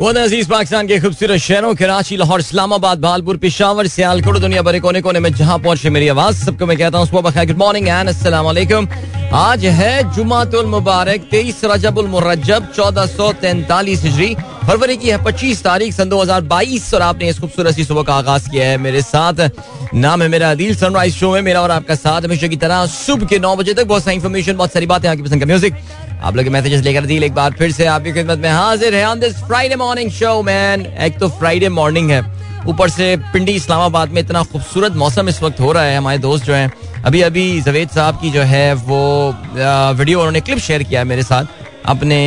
वो अज़ीज़ पाकिस्तान के खूबसूरत शहरों, कराची, लाहौर, इस्लामाबाद, भालपुर, पिशावर, सियालकोट, दुनिया भरे कोने कोने में जहाँ पहुँचे मेरी आवाज़, सबको मैं कहता हूँ, सुबह गुड मॉर्निंग एंड वालेकुम आज है जुमातुल मुबारक, तेईस रजबुल मुरज्जब, चौदह सौ तैंतालीस हिजरी। फरवरी की है पच्चीस तारीख, सन दो हज़ार बाईस, और आपने इस खूबसूरत सी सुबह का आगाज़ किया है मेरे साथ। नाम है मेरा अदील सनराइज शो में मेरा और आपका साथ हमेशा की तरह सुबह के नौ बजे तक बहुत सारी इन्फॉर्मेशन बहुत सारी बातें, आपकी पसंद का म्यूज़िक आप लोग मैसेजेस लेकर दिल एक बार फिर से। आपकी खिदमत में हाजिर है on this Friday morning show man एक तो फ्राइडे मॉर्निंग है। ऊपर से पिंडी इस्लामाबाद में इतना खूबसूरत मौसम इस वक्त हो रहा है। हमारे दोस्त जो हैं अभी अभी जवेद साहब की जो है, वो वीडियो उन्होंने क्लिप शेयर किया है मेरे साथ अपने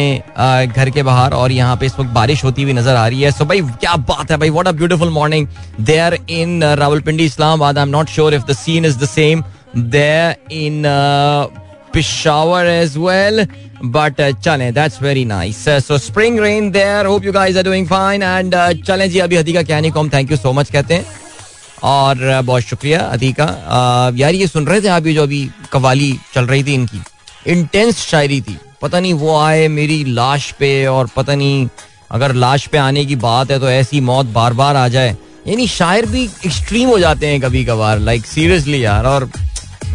घर के बाहर और यहाँ पे इस वक्त बारिश होती हुई नज़र आ रही है। सो भाई, क्या बात है भाई what a beautiful morning there in Rawalpindi Islamabad. I am not sure if the scene is the same there in Peshawar as well but चलें that's very nice so spring rain there hope you guys are doing fine and चलें जी अभी हदीका क्या नहीं कॉम thank you so much कहते हैं और uh, बहुत शुक्रिया uh, यार ये सुन रहे थे आप ये जो अभी कवाली चल रही थी इनकी इंटेंस शायरी थी पता नहीं वो आए मेरी लाश पे और पता नहीं अगर लाश पे आने की बात है तो ऐसी मौत बार बार आ जाए यानी शायर भी एक्सट्रीम हो जाते हैं कभी कभार लाइक सीरियसली यार और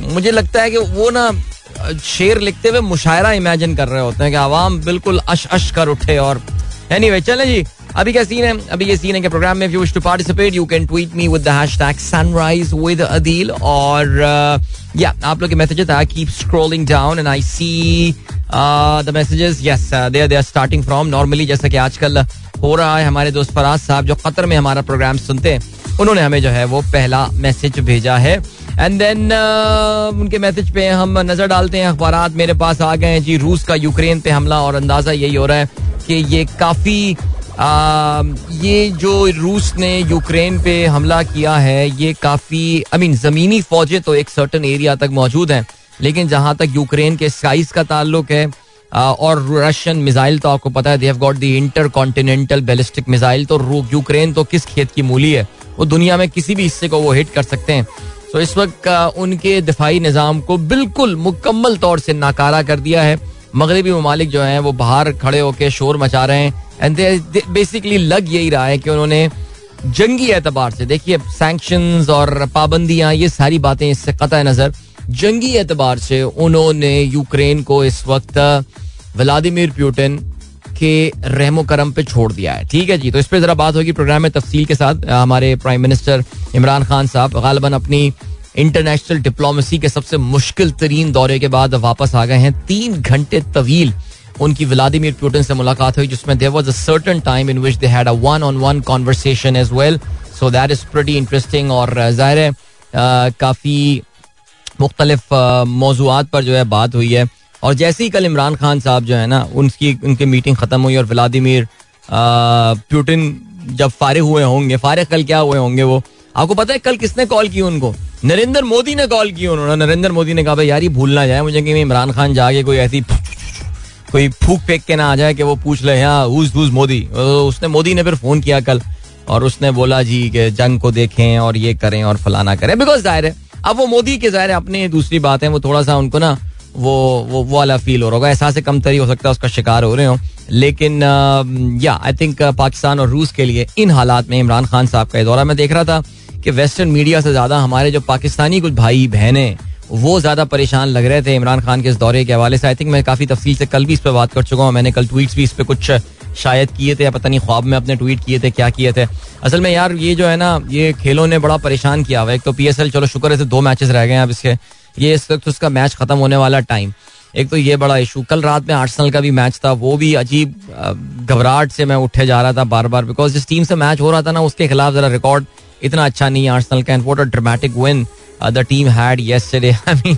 मुझे लगता है कि वो ना शेर लिखते हुए मुशायरा इमेजिन कर रहे होते हैं कि आवाम बिल्कुल अश अश कर उठे और एनी वे चले जी। अभी क्या सीन है? अभी ये सीन है कि प्रोग्राम में wish to participate you can tweet me with the hashtag sunrise with Adeel और या uh, आप लोग के messages I keep scrolling down and I see the messages yes they are they are starting from normally जैसा कि आजकल हो रहा है हमारे दोस्त फराज साहब जो कतर में हमारा प्रोग्राम सुनते हैं। उन्होंने हमें जो है वो पहला मैसेज भेजा है। एंड देन uh, उनके मैसेज पे हम नज़र डालते हैं अखबार मेरे पास आ गए हैं। जी रूस का यूक्रेन पे हमला और अंदाज़ा यही हो रहा है कि ये काफ़ी आ, ये जो रूस ने यूक्रेन पे हमला किया है ये काफ़ी आई मीन जमीनी फौजें तो एक सर्टन एरिया तक मौजूद हैं लेकिन जहाँ तक यूक्रेन के स्काइस का ताल्लुक है और रशियन मिसाइल तो आपको पता है they have got the intercontinental ballistic missile तो यूक्रेन तो किस खेत की मूली है? वो दुनिया में किसी भी हिस्से को वो हिट कर सकते हैं। तो इस वक्त उनके दिफाई निज़ाम को बिल्कुल मुकम्मल तौर से नाकारा कर दिया है। मगरबी ममालिक जो हैं, वो बाहर खड़े होकर शोर मचा रहे हैं। एंड बेसिकली लग यही रहा है कि उन्होंने जंगी एतबार से देखिए सैंक्शन और पाबंदियाँ, ये सारी बातें इससे कतः नज़र। जंगी एतबार से उन्होंने यूक्रेन को इस वक्त व्लादिमिर प्यूटिन के रहमो करम पे छोड़ दिया है। ठीक है जी तो इस पर जरा बात होगी प्रोग्राम में तफसील के साथ। हमारे प्राइम मिनिस्टर इमरान खान साहब गालबन अपनी इंटरनेशनल डिप्लोमेसी के सबसे मुश्किल तरीन दौरे के बाद वापस आ गए हैं। तीन घंटे तवील उनकी व्लादिमिर पुटिन से मुलाकात हुई, जिसमें there was a certain time in which they had a one on one conversation as well so that is pretty interesting और ज़ाहिर है काफ़ी मुख्तलिफ़ मौजूद पर जो है बात हुई है। और जैसे ही कल इमरान खान साहब जो है ना, उनकी उनकी मीटिंग खत्म हुई और व्लादिमिर पुटिन जब फारिग हुए होंगे, फारिग कल क्या हुए होंगे वो? आपको पता है कल किसने कॉल की उनको? नरेंद्र मोदी ने कॉल की उन्होंने। नरेंद्र मोदी ने कहा, भाई यार, ये भूल ना जाए मुझे कि इमरान खान जाके कोई ऐसी कोई फूक फेंक के ना आ जाए कि वो पूछ ले हाँ मोदी? तो उसने, मोदी ने फिर फ़ोन किया कल और उसने बोला, जी, कि जंग को देखें और ये करें और फलाना करें। बिकॉज़ ज़ाहिर है, अब वो मोदी के ज़ाहिर है अपने दूसरी बात है वो थोड़ा सा उनको ना वो वो वाला फील हो रहा होगा। एहसास कम तरी हो सकता है उसका शिकार हो रहे हो। लेकिन या आई थिंक पाकिस्तान और रूस के लिए इन हालात में इमरान खान साहब का दौरा। मैं देख रहा था कि वेस्टर्न मीडिया से ज़्यादा हमारे जो पाकिस्तानी कुछ भाई बहनें वो ज़्यादा परेशान लग रहे थे इमरान खान के इस दौरे के हवाले से। आई थिंक मैं काफ़ी तफसील से कल भी इस पर बात कर चुका हूँ। मैंने कल ट्वीट्स भी इस पर कुछ शायद किए थे या पता नहीं ख्वाब में अपने ट्वीट किए थे, क्या किए थे। असल में यार, ये जो है ना, ये खेलों ने बड़ा परेशान किया हुआ एक तो PSL चलो शुक्र है दो मैचेस रह गए हैं अब इसके। ये इस वक्त उसका मैच खत्म होने वाला टाइम एक तो ये बड़ा इशू कल रात में आर्सनल का भी मैच था, वो भी अजीब घबराहट से मैं उठे जा रहा था बार बार बिकॉज़ जिस टीम से मैच हो रहा था ना, उसके खिलाफ जरा रिकॉर्ड इतना अच्छा नहीं है आर्सनल का what a dramatic win the team had yesterday I mean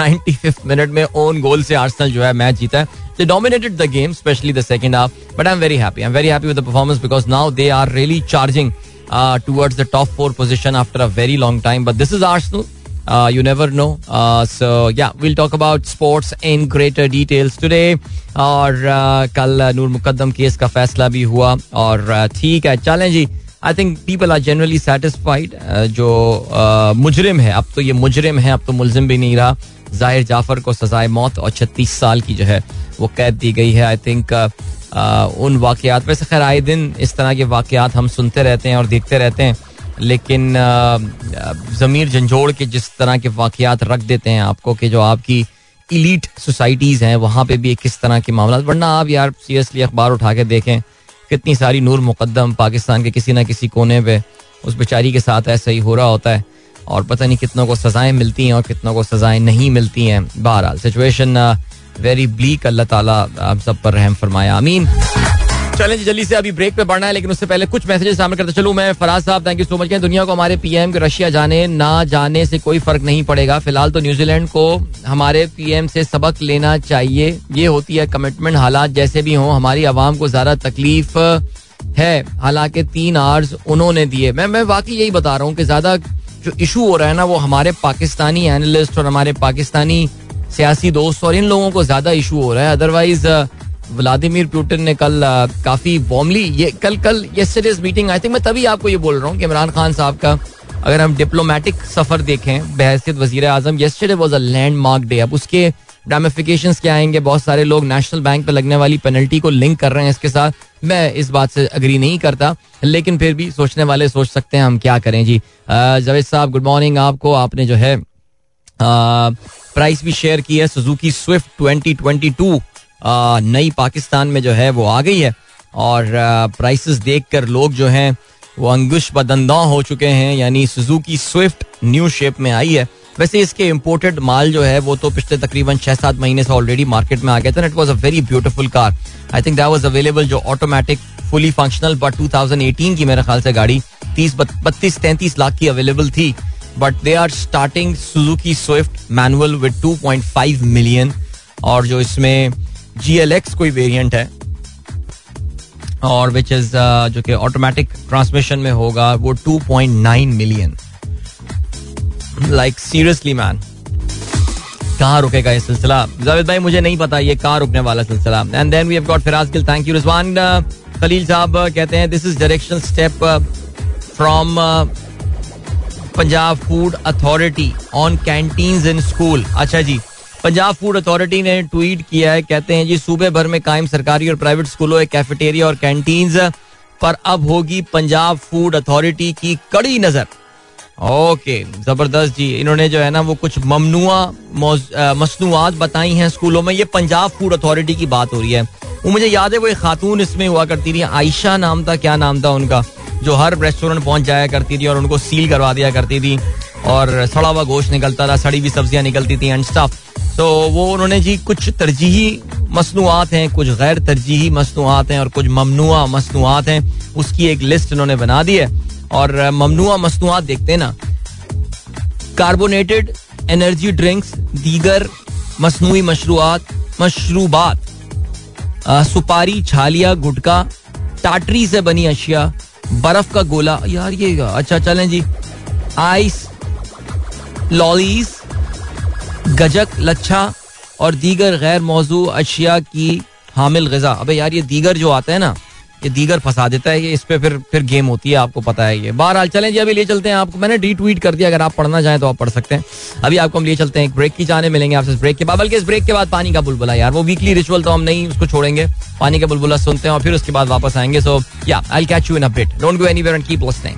95th minute में ओन गोल से आर्सनल जो है मैच जीता है. They dominated the game specially the second half but I am very happy I am very happy with the performance because now they are really charging towards the top four position after a very long time but this is Arsenal Uh, never know. Uh, so yeah, we'll talk about sports in greater details today. और uh, कल नूर Mukadam case का फैसला भी हुआ और ठीक है। चलें जी I think people are generally satisfied जो मुजरिम है। अब तो ये मुजरिम है अब तो मुलजिम भी नहीं रहा। ज़ाहिर जाफ़र को सजाए मौत और छत्तीस साल की जो है वो कैद दी गई है। आई थिंक उन वाकयात वैसे खैर आए दिन इस तरह के वाकयात हम सुनते रहते हैं और देखते रहते हैं। लेकिन ज़मीर झंझोड़ के जिस तरह के वाकयात रख देते हैं आपको कि जो आपकी इलीट सोसाइटीज़ हैं, वहाँ पे भी किस तरह के मामला वरना आप यार सीरियसली अखबार उठा के देखें, कितनी सारी नूर मुकदम पाकिस्तान के किसी ना किसी कोने पे उस बेचारी के साथ ऐसा ही हो रहा होता है और पता नहीं कितनों को सजाएँ मिलती हैं और कितनों को सजाएँ नहीं मिलती हैं। बहरहाल सिचुएशन वेरी ब्लीक अल्लाह ताला आप सब पर रहम फरमाया आमीन। चलें जल्दी से अभी ब्रेक पे बढ़ना है, लेकिन उससे पहले कुछ मैसेजेस सामने करते चलूँ मैं, Faraz sahab thank you so much दुनिया को हमारे पीएम के रशिया जाने, ना जाने से कोई फ़र्क नहीं पड़ेगा। फ़िलहाल तो न्यूजीलैंड को हमारे पीएम से सबक लेना चाहिए। ये होती है कमिटमेंट हालात जैसे भी हों, हमारी आवाम को ज़्यादा तकलीफ़ है। हालाँकि तीन आवर्स उन्होंने दिए। मैं मैं वाकई यही बता रहा हूँ कि ज़्यादा जो इशू हो रहा है ना, वो हमारे पाकिस्तानी एनालिस्ट और हमारे पाकिस्तानी सियासी दोस्त और इन लोगों को ज़्यादा इशू हो रहा है। अदरवाइज़ व्लादिमीर पुतिन ने कल काफ़ी वॉर्मली ये कल कल यस्टरडेज मीटिंग आई थिंक मैं तभी आपको ये बोल रहा हूँ कि इमरान खान साहब का, अगर हम डिप्लोमेटिक सफ़र देखें बहसियत वज़ीर आज़म yesterday was a landmark day अब उसके डामिफिकेशन क्या आएँगे, बहुत सारे लोग नेशनल बैंक पर लगने वाली पेनल्टी को लिंक कर रहे हैं इसके साथ, मैं इस बात से अग्री नहीं करता, लेकिन फिर भी सोचने वाले सोच सकते हैं हम क्या करें, जी। जावेद साहब गुड मॉर्निंग आपको, आपने जो है प्राइस भी शेयर की है सुजुकी स्विफ्ट 2022 नई पाकिस्तान में जो है वो आ गई है। और प्राइसेस देखकर लोग जो हैं, वो अंगुश बदंदा हो चुके हैं, यानी सुजुकी स्विफ्ट न्यू शेप में आई है। वैसे इसके इम्पोर्टेड माल जो है, वो तो पिछले तकरीबन छह सात महीने से ऑलरेडी मार्केट में आ गया था it was a very beautiful car I think that was available जो ऑटोमेटिक फुली फंक्शनल बट 2018 की मेरे ख्याल से गाड़ी तीस बत्तीस, तैंतीस लाख की अवेलेबल थी। But they are starting Suzuki Swift manual with 2.5 million और जो इसमें जी एल एक्स कोई वेरियंट है और विच इज़ uh, जो कि ऑटोमेटिक ट्रांसमिशन में होगा वो 2.9 मिलियन लाइक सीरियसली मैन कहाँ रुकेगा ये सिलसिला? जावेद भाई मुझे नहीं पता ये कहाँ रुकने वाला सिलसिला। And then we have got Firaz Gill thank you Rizwan Khalil sahab कहते हैं this is directional step from Punjab food authority on canteen in school अच्छा जी पंजाब फ़ूड अथॉरिटी ने ट्वीट किया है, कहते हैं, जी, सूबे भर में कायम सरकारी और प्राइवेट स्कूलों कैफेटेरिया और कैंटीन पर अब होगी पंजाब फ़ूड अथॉरिटी की कड़ी नज़र। ओके, ज़बरदस्त जी। इन्होंने जो है ना, वो कुछ ममनुआ मसनूआत बताई हैं स्कूलों में। ये पंजाब फ़ूड अथॉरिटी की बात हो रही है। वो मुझे याद है, वो एक खातून इसमें हुआ करती थी, आयशा नाम था, क्या नाम था उनका, जो हर रेस्टोरेंट पहुँच जाया करती थी और उनको सील करवा दिया करती थी और सड़ा हुआ गोश्त निकलता था, सड़ी हुई सब्ज़ियाँ निकलती थी एंड स्टफ़ तो वो उन्होंने जी कुछ तरजीही मसनूआत हैं, कुछ गैर तरजीही मसनूआत हैं और कुछ ममनुआ मसनूआत हैं। उसकी एक लिस्ट उन्होंने बना दी है। और ममनुआ मसनूआत देखते हैं ना। कार्बोनेटेड एनर्जी ड्रिंक्स, दीगर मसनू मशरूआत, मशरूबात सुपारी, छालिया, गुटका, टाटरी से बनी अशिया, बर्फ़ का गोला। यार ये अच्छा चलें जी। आइस लॉलीज गजक, लच्छा और दीगर गैर मौजू अशिया की हामिल गजा। अबे यार, ये दीगर जो आता है ना, ये दीगर फंसा देता है, ये इस पे फिर फिर गेम होती है, आपको पता है ये। बहरहाल, चलें जी, अभी ले चलते हैं आपको। मैंने रीट्वीट कर दिया, अगर आप पढ़ना चाहें तो आप पढ़ सकते हैं। अभी आपको हम लिए चलते हैं, एक ब्रेक की जाने मिलेंगे आपसे ब्रेक के बाद। बल्कि इस ब्रेक के बाद पानी का बुलबुला, यार, वो वीकली रिचुअल तो हम नहीं, उसको छोड़ेंगे। पानी का बुलबुला सुनते हैं और फिर उसके बाद वापस आएँगे। So yeah I catch you in update don't go anywhere and keep listening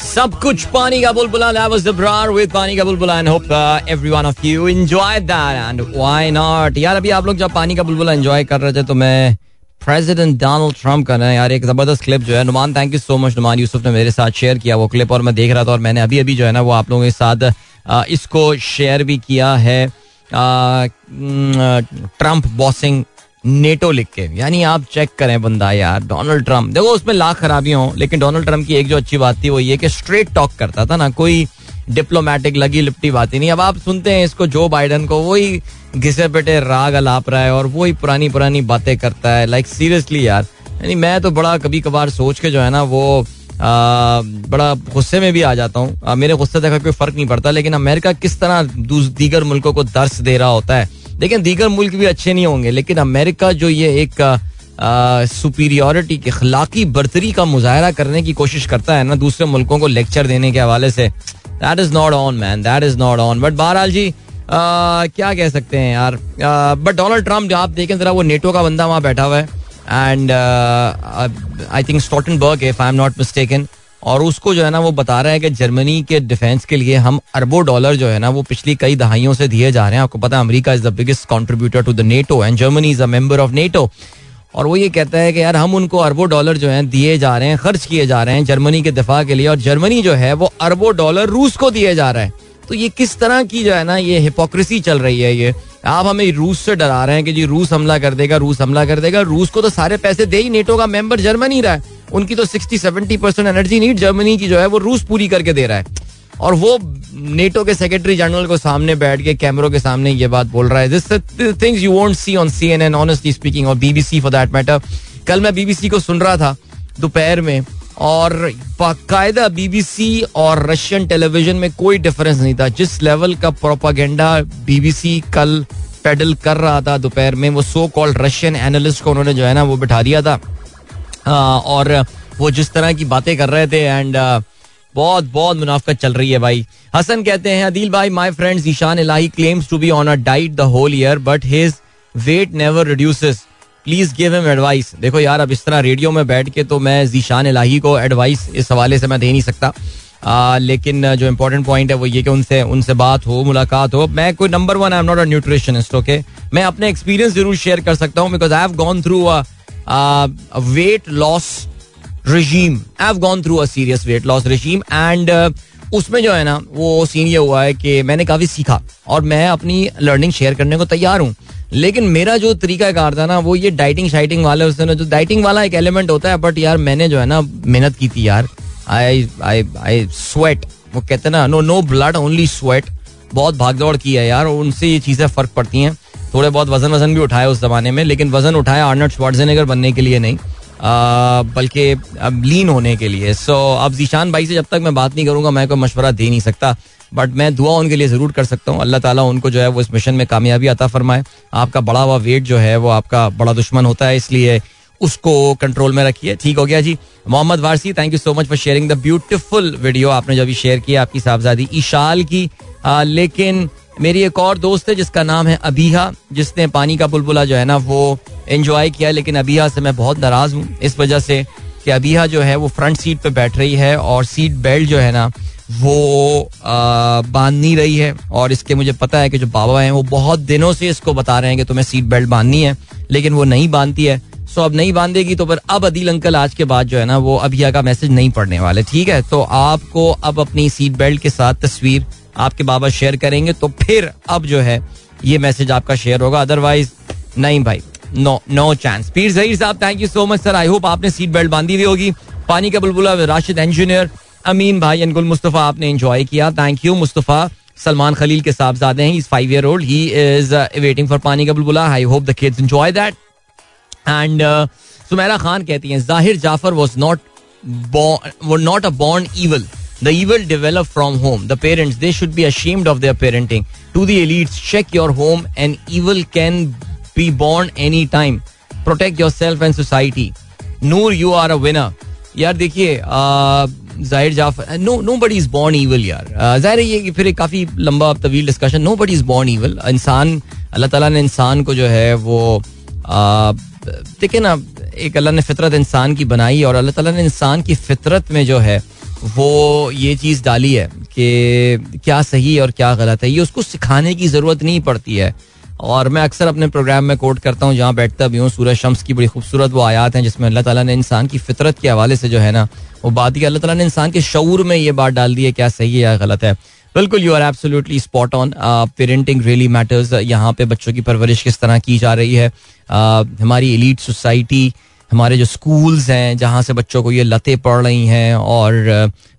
सब कुछ पानी का बुलबुला that was the brar with पानी का बुलबुला and hope uh, every one of you enjoyed that and यार अभी आप लोग जब पानी का बुलबुला एंजॉय कर रहे थे तो मैं प्रेसिडेंट डोनाल्ड ट्रंप का ना यार एक ज़बरदस्त क्लिप जो है Numan thank you so much Numan Yusuf ने मेरे साथ शेयर किया वो क्लिप और मैं देख रहा था और मैंने अभी अभी जो है ना वो आप लोगों के साथ इसको शेयर भी किया है ट्रंप बॉसिंग नेटो लिख के। यानी आप चेक करें बंदा यार डोनाल्ड ट्रंप देखो उसमें लाख खराबियाँ हो लेकिन डोनाल्ड ट्रंप की एक जो अच्छी बात थी वो ये कि स्ट्रेट टॉक करता था ना कोई डिप्लोमेटिक लगी लिपटी बात ही नहीं। अब आप सुनते हैं इसको जो बाइडन को वही घिसे पिटे राग अलाप रहा है और वही पुरानी पुरानी बातें करता है। लाइक सीरियसली यार। यानी मैं तो बड़ा कभी कभार सोच के जो है ना वो आ, बड़ा गुस्से में भी आ जाता हूँ। मेरे गुस्से देखा कोई फ़र्क नहीं पड़ता लेकिन अमेरिका किस तरह दीगर मुल्कों को दर्श दे रहा होता है। लेकिन दीगर मुल्क भी अच्छे नहीं होंगे, लेकिन अमेरिका जो ये एक सुपीरियोरिटी के खिलाकी बर्तरी का मुजाहरा करने की कोशिश करता है ना, दूसरे मुल्कों को लेक्चर देने के हवाले से that is not on man that is not on but बहरहाल जी क्या कह सकते हैं यार बट डोनाल्ड ट्रंप आप देखें, जरा वो नेटो का बंदा वहाँ बैठा हुआ है and I think Stoltenberg if I am not mistaken और उसको जो है ना, वो बता रहा है कि जर्मनी के डिफेंस के लिए हम अरबों डॉलर जो है ना, वो पिछली कई दहाइयों से दिए जा रहे हैं। आपको पता है, America is the biggest contributor to the NATO and Germany is a member of NATO और वो ये कहता है कि यार, हम उनको अरबों डॉलर जो है दिए जा रहे हैं, खर्च किए जा रहे हैं जर्मनी के दिफा के लिए, और जर्मनी जो है, वो अरबों डॉलर रूस को दिए जा रहा है। तो ये किस तरह की जो है ना, ये हिपोक्रेसी चल रही है ये? आप हमें रूस से डरा रहे हैं कि जी रूस हमला कर देगा, रूस हमला कर देगा, रूस को तो सारे पैसे दे ही नेटो का मेंबर जर्मनी रहा है। उनकी तो sixty seventy percent energy need Germany की जो है वो रूस पूरी करके दे रहा है। और वो नेटो के सेक्रेटरी जनरल को सामने बैठ के कैमरों के सामने ये बात बोल रहा है। This things you won't see on CNN honestly speaking और बीबीसी फॉर दैट मैटर कल मैं बीबीसी को सुन रहा था, दोपहर में, और बाकायदा बीबीसी और रशियन टेलीविज़न में कोई डिफरेंस नहीं था। जिस लेवल का प्रोपागेंडा बीबीसी कल पेडल कर रहा था दोपहर में, वो सो कॉल्ड रशियन एनालिस्ट को उन्होंने जो है ना, वो बिठा दिया था। और वो जिस तरह की बातें कर रहे थे एंड बहुत बहुत मुनाफत चल रही है भाई। हसन कहते हैं अदिल भाई my friend Zeeshan Ilahi claims to be on a diet the whole year but his weight never reduces please give him advice देखो यार अब इस तरह रेडियो में बैठ के तो मैं जीशान इलाही को एडवाइस इस हवाले से मैं दे नहीं सकता। आ, लेकिन जो इम्पोर्टेंट पॉइंट है वो ये कि उनसे उनसे बात हो मुलाकात हो। मैं कोई number one I am not a nutritionist okay मैं अपने एक्सपीरियंस ज़रूर शेयर कर सकता हूँ because I have gone through weight loss regime. I've gone through a serious weight loss regime and uh, उसमें जो है ना वो सीन ये हुआ है कि मैंने काफ़ी सीखा और मैं अपनी लर्निंग शेयर करने को तैयार हूँ। लेकिन मेरा जो तरीका कार था ना वो ये डाइटिंग शाइटिंग वाले उसने जो डाइटिंग वाला एक एलिमेंट होता है बट यार मैंने जो है ना मेहनत की थी यार। आई आई आई स्वेट वो कहते ना no no blood only sweat बहुत भाग दौड़ की है यार उनसे ये चीज़ें फ़र्क पड़ती हैं। थोड़े बहुत वज़न वज़न भी उठाया उस जमाने में लेकिन वज़न उठाया आर्नट श्वार्जनेगर बनने के लिए नहीं बल्कि अब लीन होने के लिए। सो अब जीशान भाई से जब तक मैं बात नहीं करूँगा मैं कोई मशवरा दे नहीं सकता बट मैं दुआ उनके लिए ज़रूर कर सकता हूँ। अल्लाह ताला उनको जो है वो इस मिशन में कामयाबी अता फरमाए। आपका बड़ा हुआ वेट जो है वो आपका बड़ा दुश्मन होता है इसलिए उसको कंट्रोल में रखिए। ठीक हो गया जी। Mohammad Warsi thank you so much for sharing the beautiful video आपने जो अभी शेयर किया आपकी साहबजादी ईशाल की। आ, लेकिन मेरी एक और दोस्त है, जिसका नाम है अबीहा, जिसने पानी का बुलबुला जो है ना, वो एंजॉय किया लेकिन अबीहा से मैं बहुत नाराज़ हूँ। इस वजह से कि अबीहा जो है, वो फ्रंट सीट पे बैठ रही है और सीट बेल्ट जो है ना, वो बाँध नहीं रही है। और इसके मुझे पता है कि जो बाबा हैं, वो बहुत दिनों से इसको बता रहे हैं कि तुम्हें सीट बेल्ट बांधनी है, लेकिन वो नहीं बांधती है। सो अब नहीं बांधेगी तो पर अब अदील अंकल आज के बाद जो है ना, वो अभिया का मैसेज नहीं पढ़ने वाले। ठीक है? तो आपको अब अपनी सीट बेल्ट के साथ तस्वीर आपके बाबा शेयर करेंगे तो फिर अब जो है, ये मैसेज आपका शेयर होगा। अदरवाइज़ नहीं भाई no no chance Pir Zaheer sahab thank you so much sir I hope आपने सीट बेल्ट बांधी हुई होगी। पानी का बुलबुला, राशिद इंजीनियर अमीन भाई एंड गुल मुस्तफ़ा, आपने एंजॉय किया। थैंक यू मुस्तफ़ा सलमान खलील के साहबजादे हैं। Five year old he is waiting for पानी का बुलबुला। I hope the kids enjoy that and Sumera Khan कहती हैं, Zahir Jafar was not not a born evil The evil develop from home. The parents, they should be ashamed of their parenting. To the elites, check your home and evil can be born anytime. Protect yourself and society. Noor, you are a winner. यार देखिए Zahir Jafar no nobody is born evil यार ज़ाहिर है ये फिर काफ़ी लंबा तवील discussion nobody is born evil इंसान अल्लाह ताला ने इंसान को जो है वो देखिए ना एक अल्लाह ने फितरत इंसान की बनाई और अल्लाह ताला ने इंसान की फितरत में जो है वो ये चीज़ डाली है कि क्या सही है और क्या गलत है। ये उसको सिखाने की ज़रूरत नहीं पड़ती है। और मैं अक्सर अपने प्रोग्राम में कोट करता हूँ जहाँ बैठता भी हूँ सूरज शम्स की बड़ी खूबसूरत वो आयात हैं जिसमें अल्लाह ताला ने इंसान की फितरत के हवाले से जो है ना वो बात की। अल्लाह ताला ने इंसान के शूर में ये बात डाल दी है क्या सही है या गलत है। बिल्कुल you are absolutely spot on parenting really matters यहाँ पे बच्चों की परवरिश किस तरह की जा रही है? Uh, हमारी एलीट सोसाइटी हमारे जो स्कूल्स हैं, जहाँ से बच्चों को ये लतें पड़ रही हैं और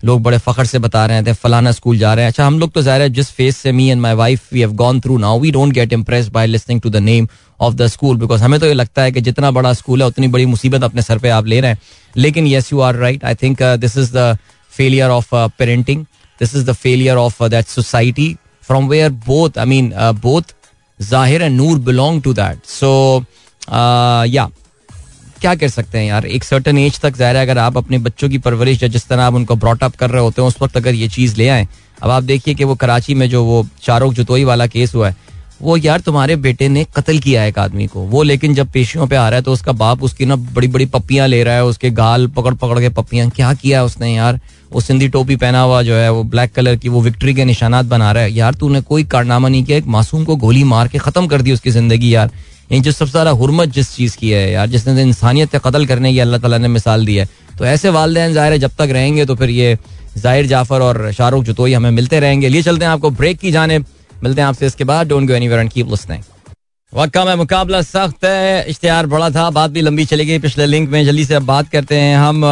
लोग बड़े फ़ख्र से बता रहे थे फलाना स्कूल जा रहे हैं। अच्छा हम लोग तो ज़ाहिर है जिस फेस से me and my wife we have gone through now we don't get impress by listening to the name of the school because हमें तो ये लगता है कि जितना बड़ा स्कूल है, उतनी बड़ी मुसीबत अपने सर पर आप ले रहे हैं। लेकिन yes you are right I think this is the failure of parenting this is the failure of that society from where both I mean both Zahir and Noor belong to that so yeah क्या कर सकते हैं यार? एक certain age तक ज़ाहिर है, अगर आप अपने बच्चों की परवरिश या जिस तरह आप उनको ब्रॉटअप कर रहे होते हैं, उस वक्त अगर ये चीज़ ले आए। अब आप देखिए कि वो कराची में जो वो चारों जुतोई वाला केस हुआ है, वो यार तुम्हारे बेटे ने कत्ल किया है एक आदमी को। वो लेकिन जब पेशियों पे आ रहा है तो उसका बाप उसकी ना बड़ी बड़ी पप्पियाँ ले रहा है, उसके गाल पकड़ पकड़ के पप्पियाँ। क्या किया है उसने यार? वो सिंधी टोपी पहना हुआ जो है, वो ब्लैक कलर की, वो विक्ट्री के निशानात बना रहा है। यार, तूने कोई कारनामा नहीं किया, एक मासूम को गोली मार के खत्म कर दी उसकी ज़िंदगी यार। जो सबसे ज़्यादा हुरमत जिस चीज़ की है यार, जिसने इंसानियत कत्ल करने की अल्लाह ताला ने मिसाल दी है तो ऐसे वालदेन ज़ाहिर है जब तक रहेंगे तो फिर ये ज़ाहिर जाफ़र और शाहरुख जुतोई हमें मिलते रहेंगे। लिए चलते हैं आपको ब्रेक की जाने मिलते हैं आपसे इसके बाद। Don't go and keep listening वक्त का मुकाबला सख्त है। इश्तेहार बड़ा था, बात भी लंबी चली गई। पिछले लिंक में जल्दी से अब बात करते हैं हम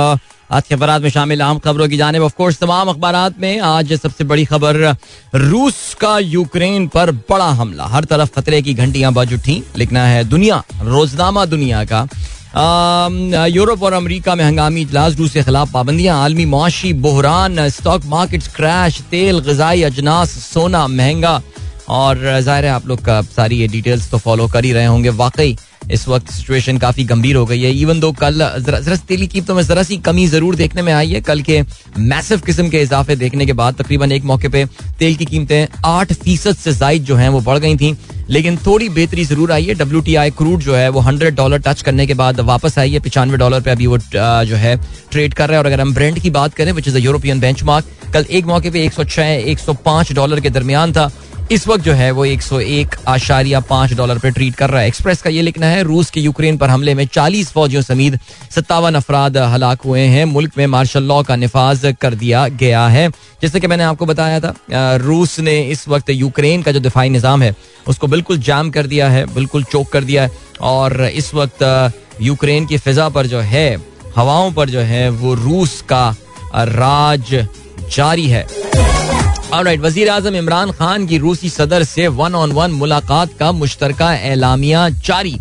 आज के अखबार में शामिल अहम खबरों की जानब। ऑफकोर्स तमाम अखबार में आज सबसे बड़ी खबर, रूस का यूक्रेन पर बड़ा हमला। हर तरफ़ खतरे की घंटियाँ बज उठी, लिखना है दुनिया, रोजनामा दुनिया का। यूरोप और अमेरिका में हंगामी इजलास, रूस के खिलाफ पाबंदियाँ, आलमी मुआशी, बहरान, स्टॉक मार्केट क्रैश, तेल, गजाई, अजनास, सोना महँगा। और ज़ाहिर है, आप लोग का सारी ये डिटेल्स तो फॉलो कर ही रहे होंगे, वाकई। इस वक्त सिचुएशन काफ़ी गंभीर हो गई है। इवन दो कल, जरा तेली कीमतों में जरा सी कमी ज़रूर देखने में आई है। कल के मैसिव किस्म के इजाफे देखने के बाद तकरीबन एक मौके पे तेल की कीमतें आठ फ़ीसद से जायद जो हैं वो बढ़ गई थी। लेकिन थोड़ी बेहतरी ज़रूर आई है। डब्ल्यू टी आई क्रूड जो है वो हंड्रेड डॉलर टच करने के बाद वापस आई है। पिचानवे डॉलर पे अभी वो जो है ट्रेड कर रहा है। और अगर हम ब्रांड की बात करें which is a European bench कल एक मौके पे एक सौ छह, एक सौ पाँच डॉलर के दरमियान था। इस वक्त जो है वो एक सौ एक आशारिया पाँच डॉलर पे ट्रीट कर रहा है। एक्सप्रेस का ये लिखना है, रूस के यूक्रेन पर हमले में चालीस फौजियों समेत सत्तावन अफराद हलाक हुए हैं। मुल्क में मार्शल लॉ का निफाज कर दिया गया है। जैसे कि मैंने आपको बताया था रूस ने इस वक्त यूक्रेन का जो दिफाई निज़ाम है, उसको बिल्कुल जाम कर दिया है, बिल्कुल चोक कर दिया है और इस वक्त यूक्रेन की फिजा पर जो है, हवाओं पर जो है वो रूस का राज जारी है। राइट वज़ीर आज़म इमरान खान की रूसी सदर से वन ऑन वन मुलाकात का मुश्तर एलामिया जारी।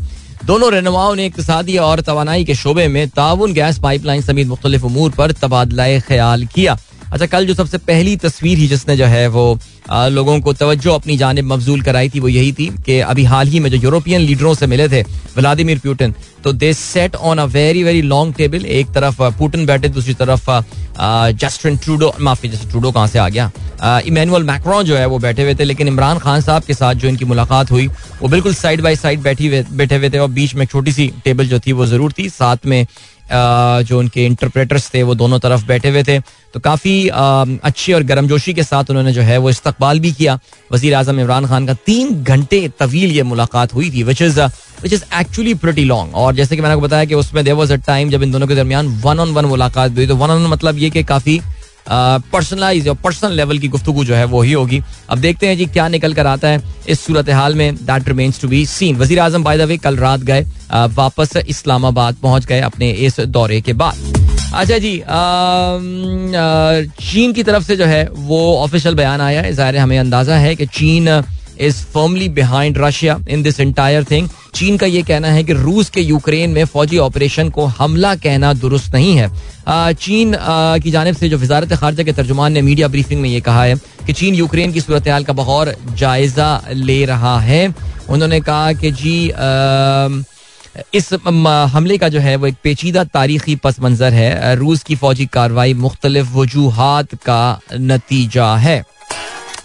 दोनों रहनुमाओं ने इकतदी और तोानाई के शोबे में ताउन गैस पाइपलाइन समेत मुख्तलिफ़ अमूर पर तबादला ख्याल किया। अच्छा कल जो सबसे पहली तस्वीर ही जिसने जो है वो आ, लोगों को तवज्जो अपनी जानब मफजूल कराई थी वो यही थी कि अभी हाल ही में जो यूरोपियन लीडरों से मिले थे व्लादिमिर पुटिन तो they sat on a very very long table एक तरफ़ पुटिन बैठे दूसरी तरफ़ जस्टिन ट्रूडो माफ़ी जैसे ट्रूडो कहाँ से आ गया? इमैनुअल मैक्रॉन जो है वो बैठे हुए थे लेकिन इमरान खान साहब के साथ जो इनकी मुलाकात हुई वो बिल्कुल साइड बाई साइड बैठी बैठे हुए थे और बीच में छोटी सी टेबल जो थी वो ज़रूर थी साथ में जो उनके इंटरप्रेटर्स थे, वो दोनों तरफ़ बैठे हुए थे। तो काफ़ी अच्छी और गर्मजोशी के साथ उन्होंने जो है वो इस्तकबाल भी किया। वज़ीर अजम इमरान खान का तीन घंटे तवील ये मुलाकात हुई थी which is which is actually pretty long और जैसे कि मैंने आपको बताया कि उसमें देर वॉज़ अ टाइम जब इन दोनों के दरमियान वन ऑन वन मुलाकात हुई। तो वन ऑन वन मतलब ये कि काफ़ी पर्सनलाइज और पर्सनल लेवल की गुफ्तु जो है वो ही होगी। अब देखते हैं जी क्या निकल कर आता है इस सूरत हाल में। That remains to be seen वज़ीर आज़म बाय द वे कल रात गए वापस इस्लामाबाद पहुँच गए अपने इस दौरे के बाद। अच्छा जी चीन की तरफ़ से जो है वो ऑफिशियल बयान आया है। ज़ाहिर हमें अंदाज़ा है कि चीन is firmly behind Russia in this entire thing चीन का ये कहना है कि रूस के यूक्रेन में फौजी ऑपरेशन को हमला कहना दुरुस्त नहीं है। चीन की जानब से जो वजारत खारजा के तर्जुमान ने मीडिया ब्रीफिंग में ये कहा है कि चीन यूक्रेन की सूरत का बगौर जायजा ले रहा है। उन्होंने कहा कि जी इस हमले का जो है वो एक पेचीदा तारीखी पस मंजर है। रूस की फौजी कार्रवाई मुख्तलिफ़ वजूहत का नतीजा है।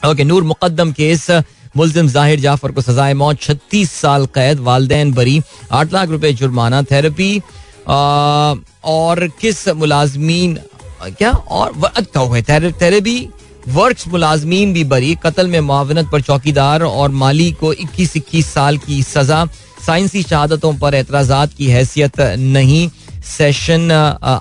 ओके, नूर मुकदम केस मुलजिम ज़ाहिर जाफ़र को सजाए मौत, छत्तीस साल कैद, वालदेन बरी, आठ लाख रुपए जुर्माना, थेरेपी और किस मुलाजमीन, क्या? और थेरेपी, वर्क्स मुलाजमीन भी बरी, कत्ल में मुआवनत पर चौकीदार और माली को इक्कीस इक्कीस साल की सजा, साइंसी शहादतों पर एतराज़ात की हैसियत नहीं। सेशन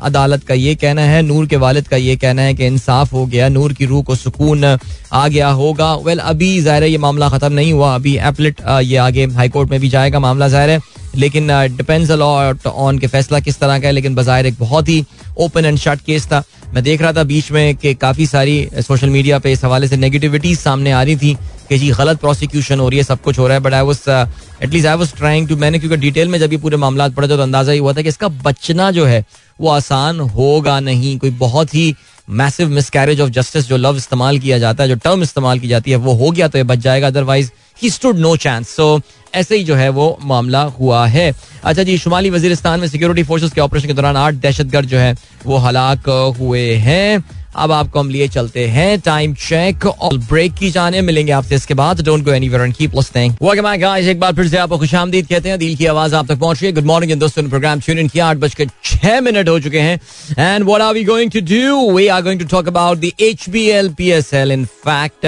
अदालत का ये कहना है, नूर के वालिद का ये कहना है कि इंसाफ हो गया, नूर की रूह को सुकून आ गया होगा। वेल अभी ज़ाहिर है ये मामला ख़त्म नहीं हुआ, अभी एपलेट ये आगे हाई कोर्ट में भी जाएगा मामला ज़ाहिर है। लेकिन डिपेंड्स अलॉट ऑन के फैसला किस तरह का है, लेकिन बाहर एक बहुत ही ओपन एंड शार्ट केस था। मैं देख रहा था बीच में कि काफ़ी सारी सोशल मीडिया पे इस हवाले से नेगेटिविटीज सामने आ रही थी कि जी, गलत प्रोसिक्यूशन हो रही है, सब कुछ हो रहा है but I was at least I was trying to मैंने क्योंकि डिटेल में जब ये पूरे मामला पड़े तो अंदाज़ा ही हुआ था कि इसका बचना जो है, वो आसान होगा नहीं, कोई बहुत ही मैसिव मिसकैरेज ऑफ़ जस्टिस जो लव इस्तेमाल किया जाता है, जो टर्म इस्तेमाल की जाती है, वो हो गया तो ये बच जाएगा otherwise he stood no chance so ऐसे ही जो है वो मामला हुआ है। अच्छा जी, शुमाली वजीरिस्तान में सिक्योरिटी फोर्सेज के ऑपरेशन के दौरान आठ दहशतगर्द जो है वो हलाक हुए हैं। अब आपको हम लिए चलते हैं टाइम चेक और ब्रेक की जाने मिलेंगे आपसे इसके बाद. Don't go anywhere and keep listening guys एक बार फिर से आपको खुशामदीद कहते हैं दिल की आवाज़ आप तक पहुँच रही है. गुड मॉर्निंग दोस्तों प्रोग्राम ट्यून इन किया आठ बजकर छह मिनट हो चुके हैं. And what are we going to do we are going to talk about the HBL PSL in fact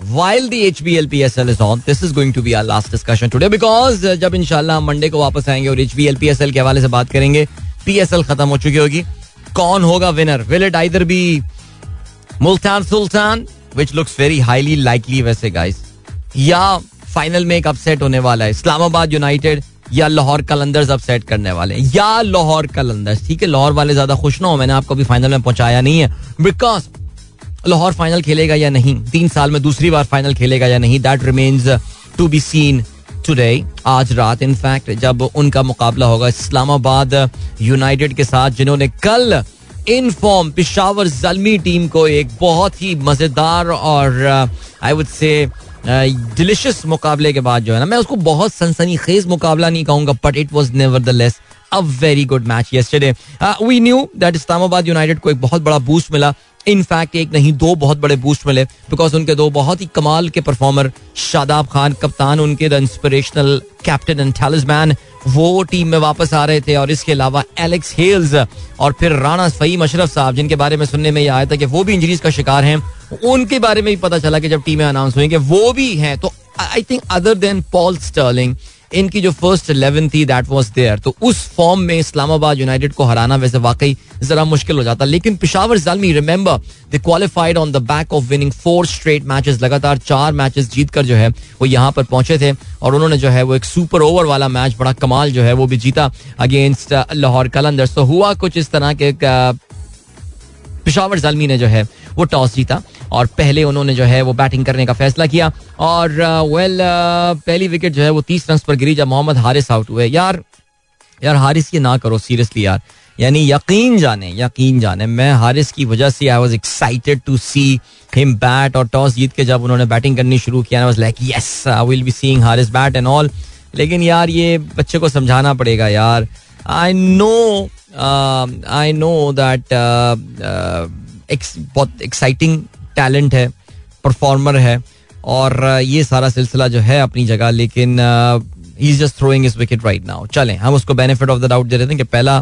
while the HBL PSL is on, this is going to be our last discussion today because जब इंशाल्लाह Monday को वापस आएँगे और HBL PSL के हवाले से बात करेंगे PSL खत्म हो चुकी होगी. कौन होगा winner will it either be Multan Sultan which looks very highly likely वैसे गाइस या फाइनल में एक अपसेट होने वाला है, इस्लामाबाद यूनाइटेड या लाहौर कलंदर्स अपसेट करने वाले हैं। या लाहौर कलंदर्स ठीक है? लाहौर वाले ज़्यादा खुश ना हो, मैंने आपको भी फाइनल में पहुँचाया नहीं है। बिकॉज़ लाहौर फाइनल खेलेगा या नहीं? तीन साल में दूसरी बार फाइनल खेलेगा या नहीं? That remains to be seen today आज रात। इनफैक्ट जब उनका मुकाबला होगा इस्लामाबाद यूनाइटेड के साथ, जिन्होंने कल in form Peshawar Zalmi team को एक बहुत ही मज़ेदार और आई वुड से डिलिशियस मुकाबले के बाद जो है ना, मैं उसको बहुत सनसनी खेज मुकाबला नहीं कहूँगा but it was nevertheless a very good match yesterday. We knew that Islamabad United को एक बहुत बड़ा बूस्ट मिला इनफैक्ट एक नहीं, दो बहुत बड़े बूस्ट मिले बिकॉज़ उनके दो बहुत ही कमाल के परफॉर्मर शादाब खान, कप्तान उनके the inspirational captain and talisman वो टीम में वापस आ रहे थे और इसके अलावा एलेक्स हेल्स और फिर राणा सईम अशरफ साहब, जिनके बारे में सुनने में यह आया था कि वो भी इंजरीज का शिकार हैं। उनके बारे में भी पता चला कि जब टीमें अनाउंस हुई कि वो भी हैं तो I think other than Paul Stirling इनकी जो फ़र्स्ट इलेवन थी दैट वाज देयर तो उस फॉर्म में इस्लामाबाद यूनाइटेड को हराना वैसे वाकई जरा मुश्किल हो जाता। लेकिन Peshawar Zalmi remember they qualified on the back of winning four straight matches लगातार चार मैचेस जीतकर जो है, वो यहाँ पर पहुँचे थे। और उन्होंने जो है, वो एक सुपर ओवर वाला मैच बड़ा कमाल जो है, वो भी जीता अगेंस्ट लाहौर कलंदर तो हुआ कुछ इस तरह के पिशावर जालमी ने जो है, वो टॉस जीता। और पहले उन्होंने जो है वो बैटिंग करने का फैसला किया। और वेल uh, uh, पहली विकेट जो है वो तीस रन पर गिरी जब मोहम्मद हारिस आउट हुए। यार यार हारिस ये ना करो सीरियसली यार। यानी यकीन जाने यकीन जाने मैं हारिस की वजह से I was excited to see him bat और टॉस जीत के जब उन्होंने बैटिंग करनी शुरू किया was like yes I will be seeing Haris bat and all लेकिन यार ये बच्चे को समझाना पड़ेगा यार। I know I know that बहुत एक्साइटिंग टैलेंट है, परफॉर्मर है और ये सारा सिलसिला जो है अपनी जगह, लेकिन he is just throwing his wicket right now चलें, हम उसको बेनिफिट ऑफ़ द डाउट दे रहे थे कि पहला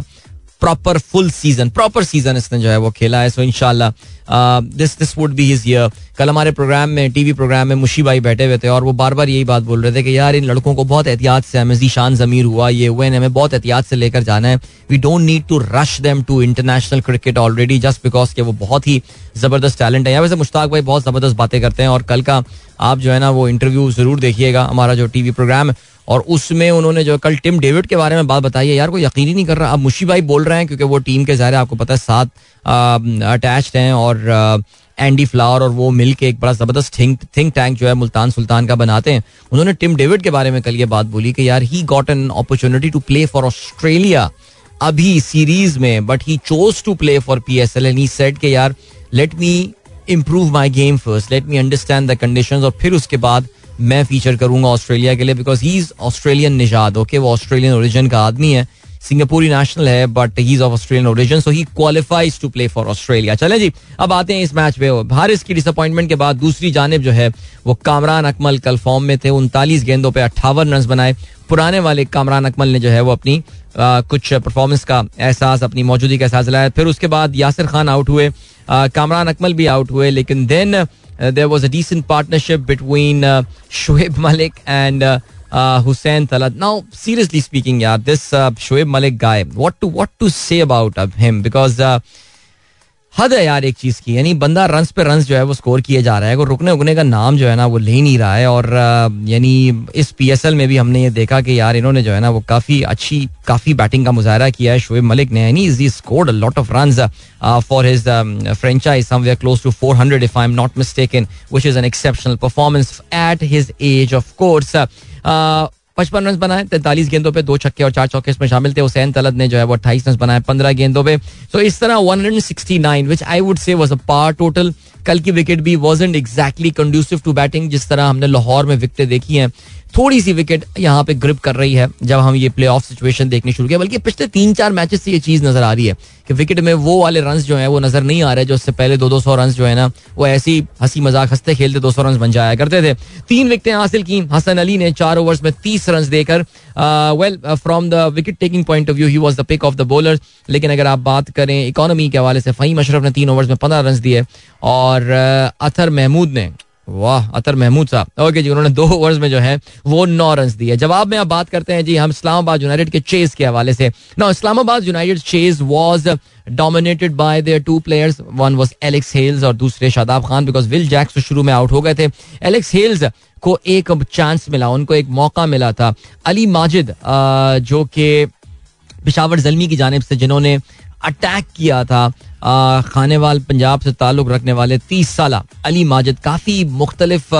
proper full season proper season इसने जो है वो खेला है। सो इनशाला this this would be his year कल हमारे प्रोग्राम में टीवी प्रोग्राम में मुशी भाई बैठे हुए थे और वो बार बार यही बात बोल रहे थे कि यार, इन लड़कों को बहुत एहतियात से हमें जीशान जमीर हुआ, ये हुए हमें बहुत एहतियात से लेकर जाना है। We don't need to rush them to international cricket already just because के वो बहुत ही ज़बरदस्त टैलेंट है। यहाँ वैसे मुश्ताक भाई बहुत ज़बरदस्त बातें करते हैं और कल का आप जो है ना, वो इंटरव्यू ज़रूर देखिएगा। हमारा जो टीवी प्रोग्राम है और उसमें उन्होंने जो कल टिम डेविड के बारे में बात बताई है। यार, कोई यकीन ही नहीं कर रहा। अब मुशी भाई बोल रहे हैं, क्योंकि वो टीम के ज़ाहिर आपको पता है साथ अटैच्ड हैं और एंडी फ्लावर और वो मिल के एक बड़ा ज़बरदस्त थिंक थिंक टैंक जो है, मुल्तान सुल्तान का बनाते हैं। उन्होंने टिम डेविड के बारे में कल ये बात बोली कि यार he got an opportunity to play for Australia अभी सीरीज़ में but he chose to play for P S L and he said के यार let me improve my game first let me understand the condition और फिर उसके बाद मैं feature करूँगा ऑस्ट्रेलिया के लिए बिकॉज़ ही इज़ ऑस्ट्रेलियन निजाद ओके वो ऑस्ट्रेलियन ओरिजिन का आदमी है। सिंगापुरी नेशनल है but he is of Australian origin so he qualifies to play for Australia चले जी अब आते हैं इस मैच पे। हारिस की डिसअपॉइंटमेंट के बाद दूसरी जानब जो है वो कामरान अकमल कल फॉर्म में थे उनतालीस गेंदों पर अट्ठावन रन बनाए। पुराने वाले कामरान अकमल ने जो है वो अपनी आ, कुछ परफॉर्मेंस का एहसास अपनी मौजूदगी का एहसास दिलाया। फिर उसके बाद यासिर खान आउट हुए। कामरान अकमल भी आउट हुए लेकिन then Uh, there was a decent partnership between uh, Shoaib Malik and uh, uh, Hussein Talat. Now, seriously speaking, yeah, this uh, Shoaib Malik guy, what to what to say about uh, him? Because uh, हद है यार एक चीज़ की। यानी बंदा run पे run जो है वो स्कोर किए जा रहा है। रुकने उकने का नाम जो है ना वो ले नहीं रहा है और यानी इस पीएसएल में भी हमने ये देखा कि यार इन्होंने जो है ना वो काफ़ी अच्छी, काफ़ी बैटिंग का मुजाहरा किया है शोएब मलिक ने। यानी is scored lot of run for his franchise somewhere close to 400 if I am not mistaken which is an exceptional performance at his age of course पचपन रन बनाए, तैंतालीस गेंदों पे दो छक्के और चार चौके इसमें शामिल थे। हुसैन तलत ने जो है वो अट्ठाईस रन बनाए, पंद्रह गेंदों पे। सो इस तरह one hundred sixty nine which I would say was a par total कल की विकेट भी was and exactly conducive to batting जिस तरह हमने लाहौर में विकेटें देखी हैं। थोड़ी सी विकेट यहाँ पे ग्रिप कर रही है, जब हम ये प्ले ऑफ़ सिचुएशन देखने शुरू किया बल्कि पिछले तीन चार मैचेस से ये चीज़ नज़र आ रही है। कि विकेट में वो वाले रन जो है, वो नज़र नहीं आ रहे, जो उससे पहले दो दो सौ रन जो है ना, वो ऐसी हँसी मज़ाक हँसते खेलते दो सौ रन बन जाया करते थे। तीन विकेटें हासिल की। हसन अली ने चार ओवर्स में तीस रन देकर well from the wicket taking point of view he was the pick of the bowler लेकिन अगर आप बात करें इकोनॉमी के हवाले से, फ़हीम अशरफ ने तीन ओवर्स में पंद्रह रन दिए और अथर महमूद ने वाह, अतर महमूद साहब। ओके जी, उन्होंने दो ओवर्स में जो है, वो नौ रन दिए। जवाब में आप बात करते हैं जी, हम इस्लामाबाद यूनाइटेड के चेस के हवाले से। ना Islamabad United chase was dominated by their two players one was Alex Hales और दूसरे Shadab Khan because Will Jacks शुरू में आउट हो गए थे। एलेक्स हेल्स को एक चांस मिला, उनको एक मौका मिला था। अली माजिद जो कि पिशावर जलमी की जानब से, जिन्होंने अटैक किया था। खाने वाल पंजाब से ताल्लुक रखने वाले तीस साल अली माजिद काफ़ी मुख्तलिफ़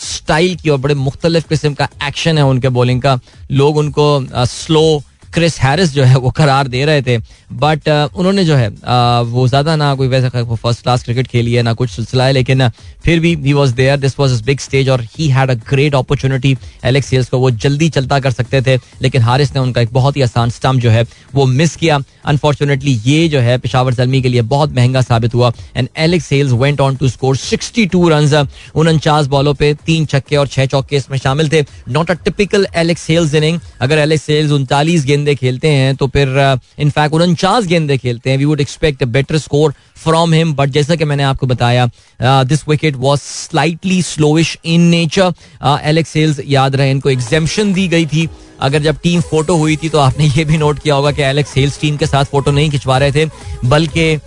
स्टाइल की और बड़े मुख्तलिफ़ किस्म का एक्शन है उनके बॉलिंग का। लोग उनको स्लो क्रिस हैरिस जो है वो करार दे रहे थे। बट uh, उन्होंने जो है uh, वो ज़्यादा ना कोई वैसे फ़र्स्ट क्लास क्रिकेट खेली है ना कुछ सिलसिला है लेकिन uh, फिर भी he was there this was big stage और he had a great opportunity Alex को वो जल्दी चलता कर सकते थे लेकिन हारिस ने उनका एक बहुत ही आसान स्टम्प जो है वो मिस किया। अनफॉर्चुनेटली ये जो है पिशावर जलमी के लिए बहुत महँगा साबित हुआ and Alex Hales went on to score 62 run उनचास बॉलों पर तीन छक्के और छह चौके इसमें शामिल थे। Not a typical Alex Hales inning अगर एलेक्स सेल्स उनतालीस गेंदे खेलते हैं तो फिर इनफैक्ट उनचास गेंदे खेलते हैं. We would expect better score from him but जैसा कि मैंने आपको बताया this wicket was slightly slowish in nature Alex Hales याद रहे, इनको एग्जेम्पन दी गई थी. अगर जब टीम फ़ोटो हुई थी तो आपने ये भी नोट किया होगा कि एलेक्स सेल्स टीम के साथ फ़ोटो नहीं खिंचवा रहे थे, बल्कि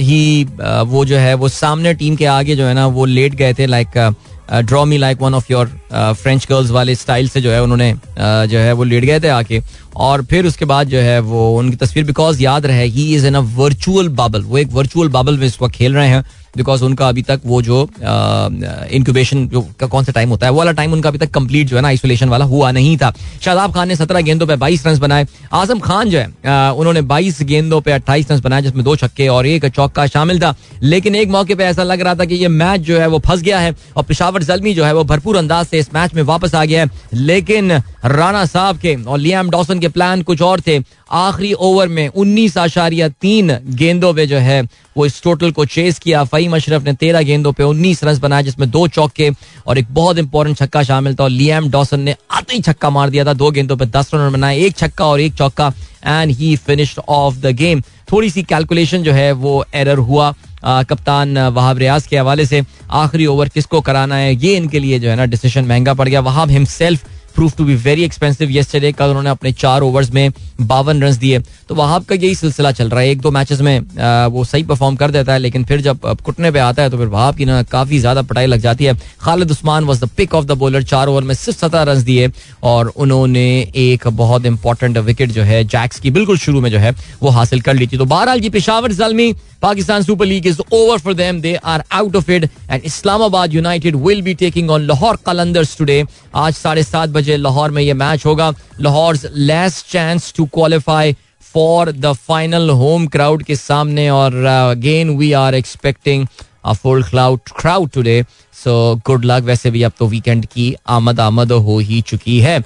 ही वो जो है, वो सामने टीम के आगे जो है ना, वो लेट गए थे like draw me like one of your French girls वाले स्टाइल से जो है उन्होंने uh, जो है वो लेट गए थे आके। और फिर उसके बाद जो है वो उनकी तस्वीर बिकॉज़ याद रहे he is in a virtual bubble वो एक वर्चुअल बाबल में इस वक्त खेल रहे हैं। बिकॉज़ उनका अभी तक वो जो इंक्यूबेशन जो का कौन सा टाइम होता है, वो वाला टाइम उनका अभी तक कंप्लीट जो है ना आइसोलेशन वाला हुआ नहीं था। शादाब खान ने सत्रह गेंदों पर बाईस रन बनाए। आज़म खान जो है उन्होंने बाईस गेंदों पर अट्ठाईस रन बनाए, जिसमें दो छक्के और एक चौका शामिल था। लेकिन एक मौके पर ऐसा लग रहा था कि ये मैच जो है वो फंस गया है और पिशावर जलमी जो है वो भरपूर अंदाज से इस मैच में वापस आ गया है। लेकिन राना साहब के और लियाम डॉसन के प्लान कुछ और थे। आखिरी ओवर में उन्नीस आशारिया तीन गेंदों पे जो है, वो इस टोटल को चेस किया। फईम अशरफ ने तेरह गेंदों पे उन्नीस रन बनाए, जिसमें दो चौके और एक बहुत इंपॉर्टेंट छक्का शामिल था और लियाम डॉसन ने आते ही छक्का मार दिया था। दो गेंदों पे दस रन बनाए, एक छक्का और एक चौका and he finished off the game थोड़ी सी कैलकुलेशन जो है, वो एरर हुआ कप्तान वहाब रियाज के हवाले से। आखिरी ओवर किसको कराना है, ये इनके लिए जो है ना डिसीज़न महँगा पड़ गया। Wahab himself prove to be very expensive yesterday कल उन्होंने अपने चार ओवर्स में बावन रन दिए। तो वहाँ का यही सिलसिला चल रहा है। एक दो मैचेस में वो सही परफॉर्म कर देता है, लेकिन फिर जब कुटने पे आता है तो फिर वहाब की ना काफ़ी ज़्यादा पटाई लग जाती है। Khalid Usman was the pick of the bowler चार ओवर में सिर्फ़ सत्रह रन दिए, और उन्होंने एक बहुत इंपॉर्टेंट विकेट जो है जैक्स की बिल्कुल शुरू में जो है, वो हासिल कर ली थी। तो बहरहाल जी, Peshawar Zalmi, Pakistan Super League is over for them they are out of it and Islamabad United will be taking on Lahore Qalandars today आज साढ़े सात बजे लाहौर में ये मैच होगा। Lahore less chance to qualify for the final home crowd के सामने और again we are expecting a full cloud crowd today so good luck वैसे भी अब तो वीकेंड की आमद आमद हो ही चुकी है।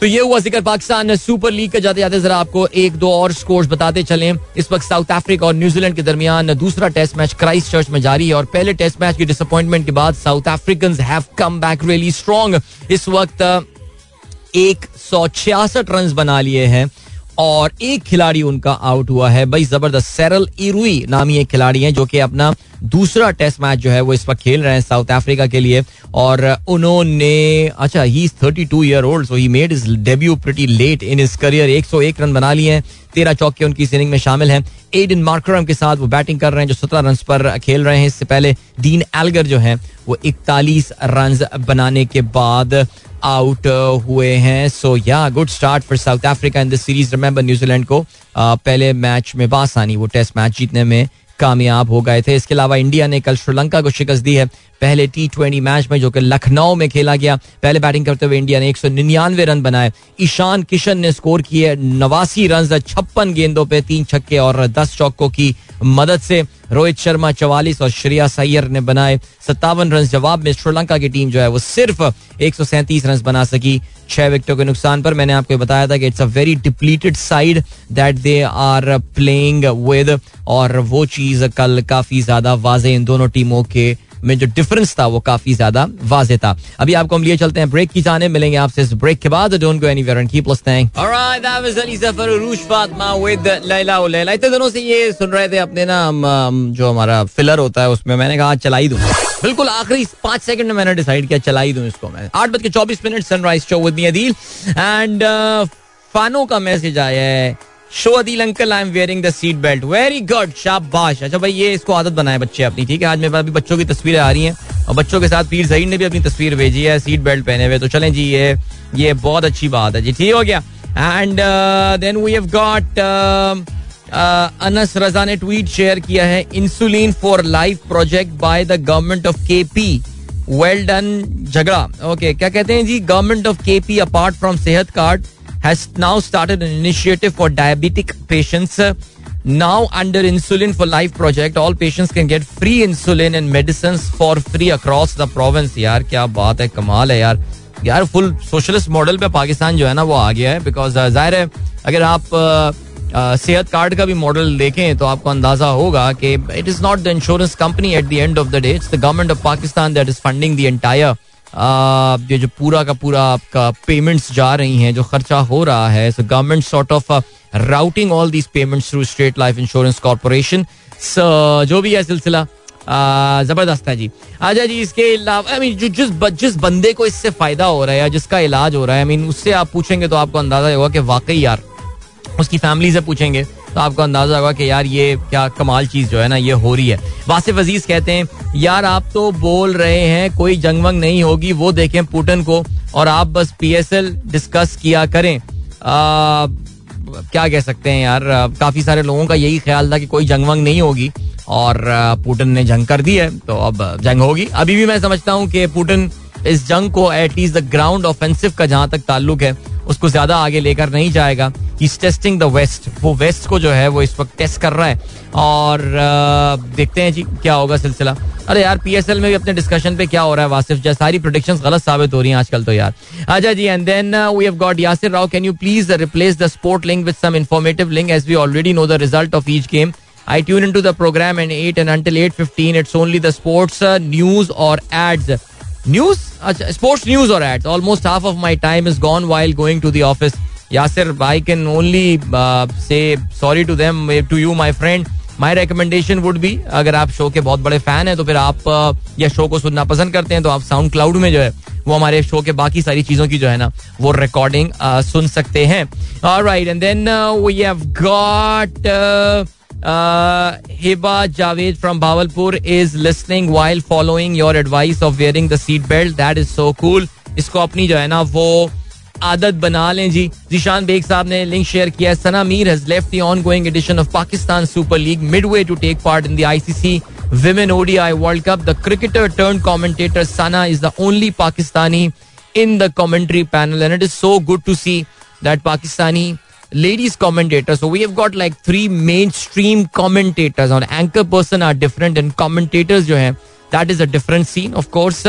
तो ये हुआ ज़िक्र पाकिस्तान सुपर लीग के। जाते जाते जरा आपको एक दो और स्कोर्स बताते चले। इस वक्त साउथ अफ्रीका और न्यूजीलैंड के दरमियान दूसरा टेस्ट मैच क्राइस्ट चर्च में जारी है और पहले टेस्ट मैच की डिसअपॉइंटमेंट के बाद South African have come back really strong इस वक्त एक सौ छियासठ रन बना लिए हैं और एक खिलाड़ी उनका आउट हुआ है। भाई, ज़बरदस्त। सैरल इरुई नामी एक खिलाड़ी है जो कि अपना दूसरा टेस्ट मैच जो है वो इस वक्त खेल रहे हैं साउथ अफ्रीका के लिए। और उन्होंने अच्छा he is thirty two year old so he made his debut pretty late in his career एक सौ एक रन बना लिए हैं। तेरह चौके उनकी इस इनिंग में शामिल हैं। एडन मार्करम के साथ वो बैटिंग कर रहे हैं, जो सत्रह रन पर खेल रहे हैं। इससे पहले डीन एलगर जो है, वो इकतालीस रन बनाने के बाद आउट हुए हैं. So yeah good start for South Africa in this series remember New Zealand को पहले मैच में बासानी वो टेस्ट मैच जीतने में कामयाब हो गए थे. इसके अलावा इंडिया ने कल श्रीलंका को शिकस्त दी है. पहले टी ट्वेंटी मैच में, जो कि लखनऊ में खेला गया। पहले बैटिंग करते हुए इंडिया ने एक सौ निन्यानवे रन बनाए। ईशान किशन ने स्कोर किए नवासी रन छप्पन गेंदों पे तीन छक्के और दस चौकों की मदद से रोहित शर्मा चवालीस और श्रेया सैयर ने बनाए सत्तावन रन जवाब में श्रीलंका की टीम जो है, वो सिर्फ़ एक सौ सैंतीस रन बना सकी। छह विकेटों के नुकसान पर मैंने आपको बताया था कि it's a very depleted side that they are playing with और वो चीज़ कल काफ़ी ज़्यादा वाजे इन दोनों टीमों के में जो डिफरेंस था, वो काफ़ी ज़्यादा वाजे था। अभी आपको हम लिए चलते हैं ब्रेक की जाने, मिलेंगे आपसे इस ब्रेक के बाद। Don't go anywhere and keep listening alright that was Ali Zafar Urooj Fatima with Laila और लैला इतने दिनों से ये सुन रहे थे अपने ना जो हमारा फिलर होता है, उसमें मैंने कहा चला ही दूँ। बिल्कुल आखिरी पाँच सेकंड में मैंने डिसाइड किया चला ही दूँ इसको मैं। आठ बज के चौबीस minute sunrise show with me Adeel and Fano का मैसेज आया है। Show Adeel uncle I am wearing the seat belt very good शाबाश। अच्छा भाई, ये इसको आदत बनाए बच्चे अपनी, ठीक है? आज मेरे पास अभी बच्चों की तस्वीरें आ रही हैं और बच्चों के साथ पीर जहीन ने भी अपनी तस्वीर भेजी है सीट बेल्ट पहने हुए। तो चलें जी, ये ये बहुत अच्छी बात है जी। ठीक हो गया। And then we have got Anas Raza ने ट्वीट शेयर किया है insulin for life project by the government of K P well done झगड़ा. ओके क्या कहते हैं जी? Government of K P apart from सेहत card has now started an initiative for diabetic patients. Now, under Insulin for Life project, all patients can get free insulin and medicines for free across the province. यार क्या बात है कमाल है यार यार full socialist model पे पाकिस्तान जो है ना वो आ गया है बिकॉज़ ज़ाहिर है अगर आप सेहत कार्ड का भी मॉडल देखें तो आपको अंदाज़ा होगा कि it is not the insurance company at the end of the day it's the government of Pakistan that is funding the entire ये जो पूरा का पूरा आपका पेमेंट्स जा रही हैं, जो खर्चा हो रहा है so government sort of routing all these payments through State Life Insurance Corporation जो भी है सिलसिला ज़बरदस्त है जी। अच्छा जी, इसके अलावा आई मीन जिस जिस बंदे को इससे फ़ायदा हो रहा है या जिसका इलाज हो रहा है आई मीन उससे आप पूछेंगे तो आपको अंदाज़ा होगा कि वाकई यार, उसकी फैमिली से पूछेंगे। तो आपको अंदाज़ा होगा कि यार ये क्या कमाल चीज़ जो है ना ये हो रही है। वासिफ अज़ीज़ कहते हैं यार आप तो बोल रहे हैं कोई जंग वंग नहीं होगी वो देखें पुटन को और आप बस पीएसएल डिस्कस किया करें। आ, क्या कह सकते हैं यार काफ़ी सारे लोगों का यही ख्याल था कि कोई जंग वंग नहीं होगी और पुटन ने जंग कर दी है तो अब जंग होगी। अभी भी मैं समझता हूँ कि पुटन इस जंग को एटलीस्ट द ग्राउंड ऑफेंसिव का जहाँ तक ताल्लुक है उसको ज़्यादा आगे लेकर नहीं जाएगा। टेस्टिंग द वेस्ट वो वेस्ट को जो है वो इस वक्त टेस्ट कर रहा है। और देखते हैं जी क्या होगा सिलसिला। अरे यार पीएसएल में भी अपने डिस्कशन पे क्या हो रहा है वासिफ जैसे सारी प्रोडिक्शन गलत साबित हो रही हैं आजकल तो यार। अच्छा जी and then we have got Yasir Rao can you please replace the sport link with some informative link as we already know the result of each game I tune into the program and 8 and until 8.15 it's only the sports uh, news or ads. News? Uh, sports news or ads. Almost half of my time is gone while going to the office. Yasir I can only say sorry to them to you my friend my recommendation would be अगर आप show के बहुत बड़े fan हैं तो फिर आप uh, या शो को सुनना पसंद करते हैं तो आप साउंड क्लाउड में जो है वो हमारे शो के बाकी सारी चीज़ों की जो है ना वो रिकॉर्डिंग uh, सुन सकते हैं right and then we have got Hiba Javed from Bahawalpur is listening while following your advice of wearing the seat belt that is so cool इसको अपनी जो है ना वो आदत बना लें जी जीशान बेग साहब ने लिंक शेयर किया Sana Mir has left the ongoing edition of Pakistan Super League midway to take part in the ICC women ODI World Cup. The cricketer turned commentator Sana is the only Pakistani in the commentary panel, and it is so good to see that Pakistani ladies commentators. So we have got like three mainstream commentators. On anchor person are different, and commentators जो हैं that is a different scene, of course.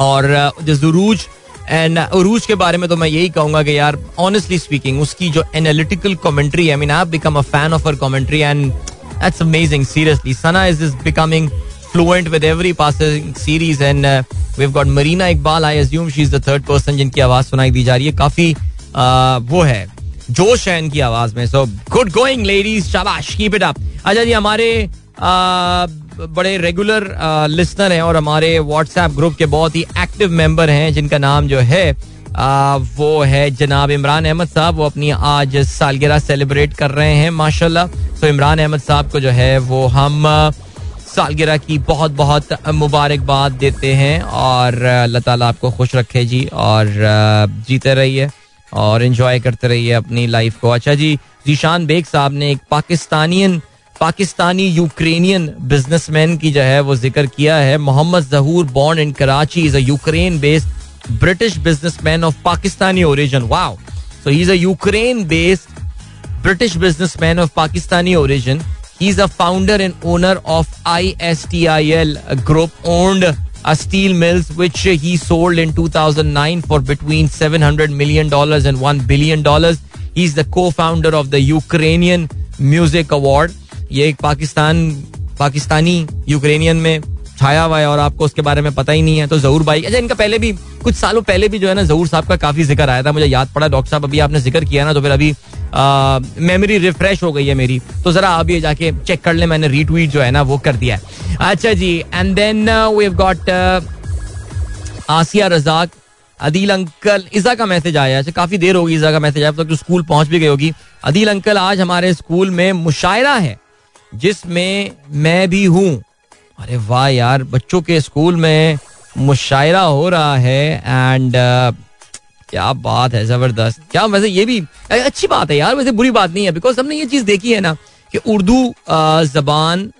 और the Zuruj and Urooj के बारे में तो मैं यही कहूँगा कि यार ऑनेस्टली स्पीकिंग उसकी जो analytical commentary I mean I become a fan of her commentary and that's amazing seriously Sana is is becoming fluent with every passing series and we got Marina Iqbal I assume she is the third person जिनकी आवाज़ सुनाई दी जा रही है काफ़ी uh, वो है जोश है इनकी आवाज़ में। सो गुड गोइंग लेडीज़ शाबाश कीप इट अप अच्छा जी हमारे बड़े रेगुलर लिसनर हैं और हमारे व्हाट्सएप ग्रुप के बहुत ही एक्टिव मेंबर हैं जिनका नाम जो है आ, वो है जनाब इमरान अहमद साहब। वो अपनी आज सालगिरह सेलिब्रेट कर रहे हैं माशाल्लाह। तो इमरान अहमद साहब को जो है वो हम सालगिरह की बहुत बहुत मुबारकबाद देते हैं और अल्लाह ताला आपको खुश रखे जी और जीते रहिए। और इन्जॉय करते रहिए अपनी लाइफ को। अच्छा जी, जीशान बेग साहब ने एक पाकिस्तानियन, पाकिस्तानी यूक्रेनियन बिजनेसमैन की जो है वो ज़िक्र किया है। Mohammad Zahoor born in Karachi is a Ukraine based British businessman of Pakistani origin wow so he is a Ukraine based British businessman of Pakistani origin he is a founder and owner of I S T I L group owned steel mills which he sold in 2009 for between 700 million dollars and 1 billion dollars. He's the co-founder of the Ukrainian Music Award. ये एक Pakistan, Pakistani Ukrainian में छाया हुआ है और आपको उसके बारे में पता ही नहीं है तो जहूर भाई अच्छा इनका पहले भी, कुछ सालों पहले भी जो है ना, जहूर साहब का काफ़ी ज़िक्र आया था, मुझे याद पड़ा डॉक्टर साहब, अभी आपने ज़िक्र किया ना तो फिर अभी मेमोरी रिफ्रेश हो गई है मेरी। तो जरा अभी जाके चेक कर ले मैंने रीट्वीट जो है ना वो कर दिया है। अच्छा जी and then we have got Aasia Razzaq Adeel uncle ईजा का मैसेज आया अच्छा काफ़ी देर होगी ईजा का मैसेज आया तो स्कूल पहुँच भी गई होगी। अदील अंकल आज हमारे स्कूल में मुशायरा है जिसमें मैं भी हूँ। अरे वाह यार बच्चों के स्कूल में मुशायरा हो रहा है एंड uh, क्या बात है, ज़बरदस्त। क्या वैसे ये भी अच्छी बात है यार, वैसे बुरी बात नहीं है बिकॉज़ हमने ये चीज़ देखी है ना कि उर्दू जबान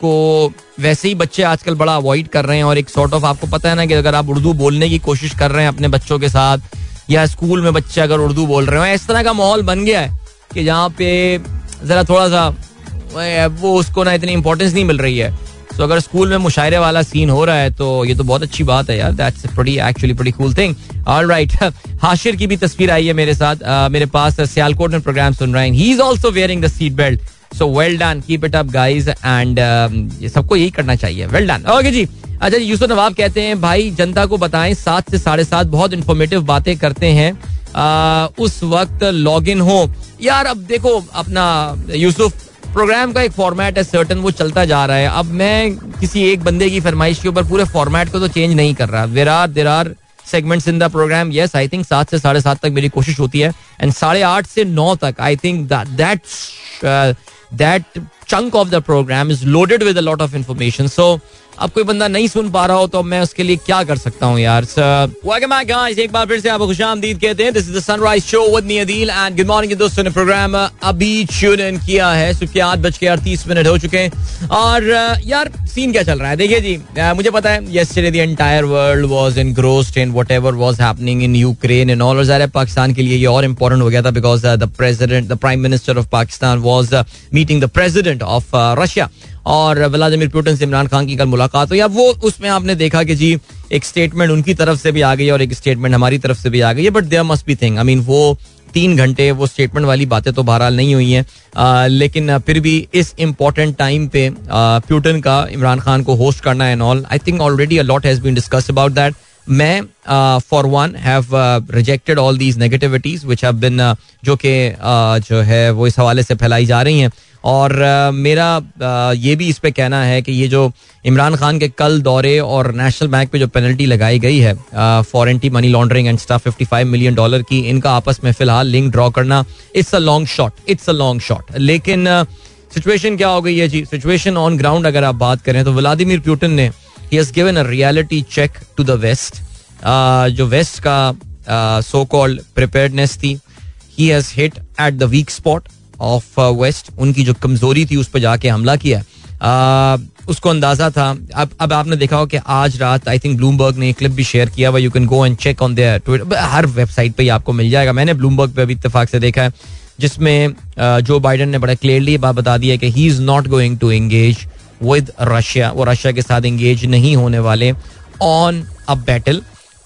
को वैसे ही बच्चे आजकल बड़ा अवॉइड कर रहे हैं और एक सॉर्ट ऑफ़ आपको पता है ना कि अगर आप उर्दू बोलने की कोशिश कर रहे हैं अपने बच्चों के साथ, या स्कूल में बच्चे अगर उर्दू बोल रहे हो इस तरह का माहौल बन गया है कि जहाँ पे जरा थोड़ा सा, वो उसको ना इतनी इंपॉर्टेंस नहीं मिल रही है। तो अगर स्कूल में मुशायरे वाला सीन हो रहा है तो ये तो बहुत अच्छी बात है यार। That's pretty actually pretty cool thing alright Hashir की भी तस्वीर आई है मेरे साथ। uh, मेरे पास सियालकोट में प्रोग्राम सुन रहे हैं। He is also wearing the seat belt so well done keep it up guys and सबको यही करना चाहिए। वेल डन ओके जी। अच्छा यूसुफ नवाब कहते हैं भाई जनता को बताएँ सात से साढ़े सात बहुत इन्फॉर्मेटिव बातें करते हैं। आ, उस वक्त लॉग इन हो। यार अब देखो अपना यूसुफ प्रोग्राम का एक फॉर्मेट है सर्टन वो चलता जा रहा है। अब मैं किसी एक बंदे की फरमाइश के ऊपर पूरे फॉर्मेट को तो चेंज नहीं कर रहा। There are there are segments in the program yes I think सात से साढ़े सात तक मेरी कोशिश होती है। एंड साढ़े आठ से नौ तक I think that that chunk of the program is loaded with a lot of information so अब कोई बंदा नहीं सुन पा रहा हो तो मैं उसके लिए क्या कर सकता हूँ यार? एक बार फिर से आपको खुश आमदीद कहते हैं this is the sunrise show with me Adeel and good morning दोस्तों ने प्रोग्राम अभी ट्यून इन किया है। सुबह आठ बज के अड़तीस मिनट हो चुके हैं। और यार सीन क्या चल रहा है? देखिए जी मुझे पता है yesterday the entire world was engrossed in whatever was happening in Ukraine and all और ज़ाहिर पाकिस्तान के लिए ये और इंपॉर्टेंट हो गया था because the president the prime minister of Pakistan was meeting the president of Russia और व्लादिमिर पुतिन से इमरान खान की कल मुलाकात हुई। अब वो, उसमें आपने देखा कि जी, एक स्टेटमेंट उनकी तरफ़ से भी आ गई और एक स्टेटमेंट हमारी तरफ़ से भी आ गई है but there must be thing I mean वो तीन घंटे वो स्टेटमेंट वाली बातें तो बहरहाल नहीं हुई हैं। लेकिन फिर भी इस इंपॉर्टेंट टाइम पे प्यूटन का, इमरान खान को होस्ट करना and all I think already a lot has been discuss about that मैं for one have rejected all these negativities which have been जो कि जो है, वो इस हवाले से फैलाई जा रही हैं। और मेरा ये भी इस पे कहना है कि ये जो इमरान खान के कल दौरे और नेशनल बैंक पे जो पेनल्टी लगाई गई है for anti money laundering and stuff 55 million dollar की, इनका आपस में फ़िलहाल लिंक ड्रॉ करना it's a long shot it's a long shot लेकिन सिचुएशन क्या हो गई है जी? सिचुएशन ऑन ग्राउंड अगर आप बात करें तो व्लादिमिर प्यूटन ने he has given a reality check to the west जो वेस्ट का सो कॉल्ड प्रिपेयर्डनेस थी he has hit at the weak spot of west उनकी जो कमज़ोरी थी उस पर जाके हमला किया। uh, उसको अंदाज़ा था। अब अब आपने देखा हो कि आज रात आई थिंक ब्लूमबर्ग ने एक क्लिप भी शेयर किया हुआ you can go and check on their Twitter her website पे आपको मिल जाएगा। मैंने ब्लूमबर्ग पे अभी इतफाक से देखा है जिसमें जो uh, बाइडन ने बड़ा क्लियरली बात बता दी है कि he is not going to engage with Russia वो रशिया के साथ एंगेज नहीं होने वाले ऑन अ बैटल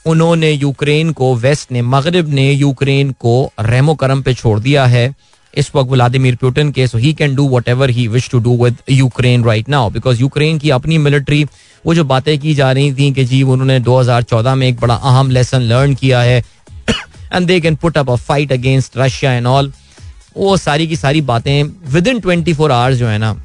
उन्होंने यूक्रेन को वेस्ट ने मगरब ने यूक्रेन को रेमो करम पे छोड़ दिया है। इस वक्त व्लादिमिर पुटिन के so he can do whatever he wish to do with Ukraine right now because Ukraine की अपनी मिलिट्री वो जो बातें की जा रही थी कि जी उन्होंने 2014 में एक बड़ा अहम लेसन लर्न किया है and they can put up a fight against Russia and all वो सारी की सारी बातें with in twenty four hours जो है ना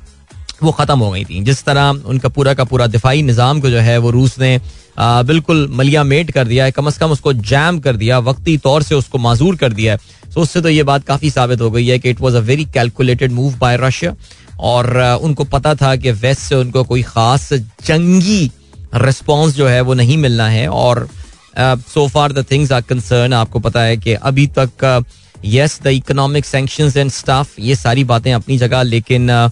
वो ख़त्म हो गई थी। जिस तरह उनका पूरा का पूरा दिफाई निज़ाम को जो है वो रूस ने बिल्कुल मलिया मेट कर दिया है। कम अज़ कम उसको जैम कर दिया वक्ती तौर से उसको माजूर कर दिया है। सो उससे तो ये बात काफ़ी साबित हो गई है कि it was a very calculated move by Russia और उनको पता था कि वेस्ट से उनको कोई ख़ास जंगी रिस्पॉन्स जो है वो नहीं मिलना है। और so far the things are concern आपको पता है कि अभी तक yes the economic sanction and stuff ये सारी बातें अपनी जगह लेकिन uh,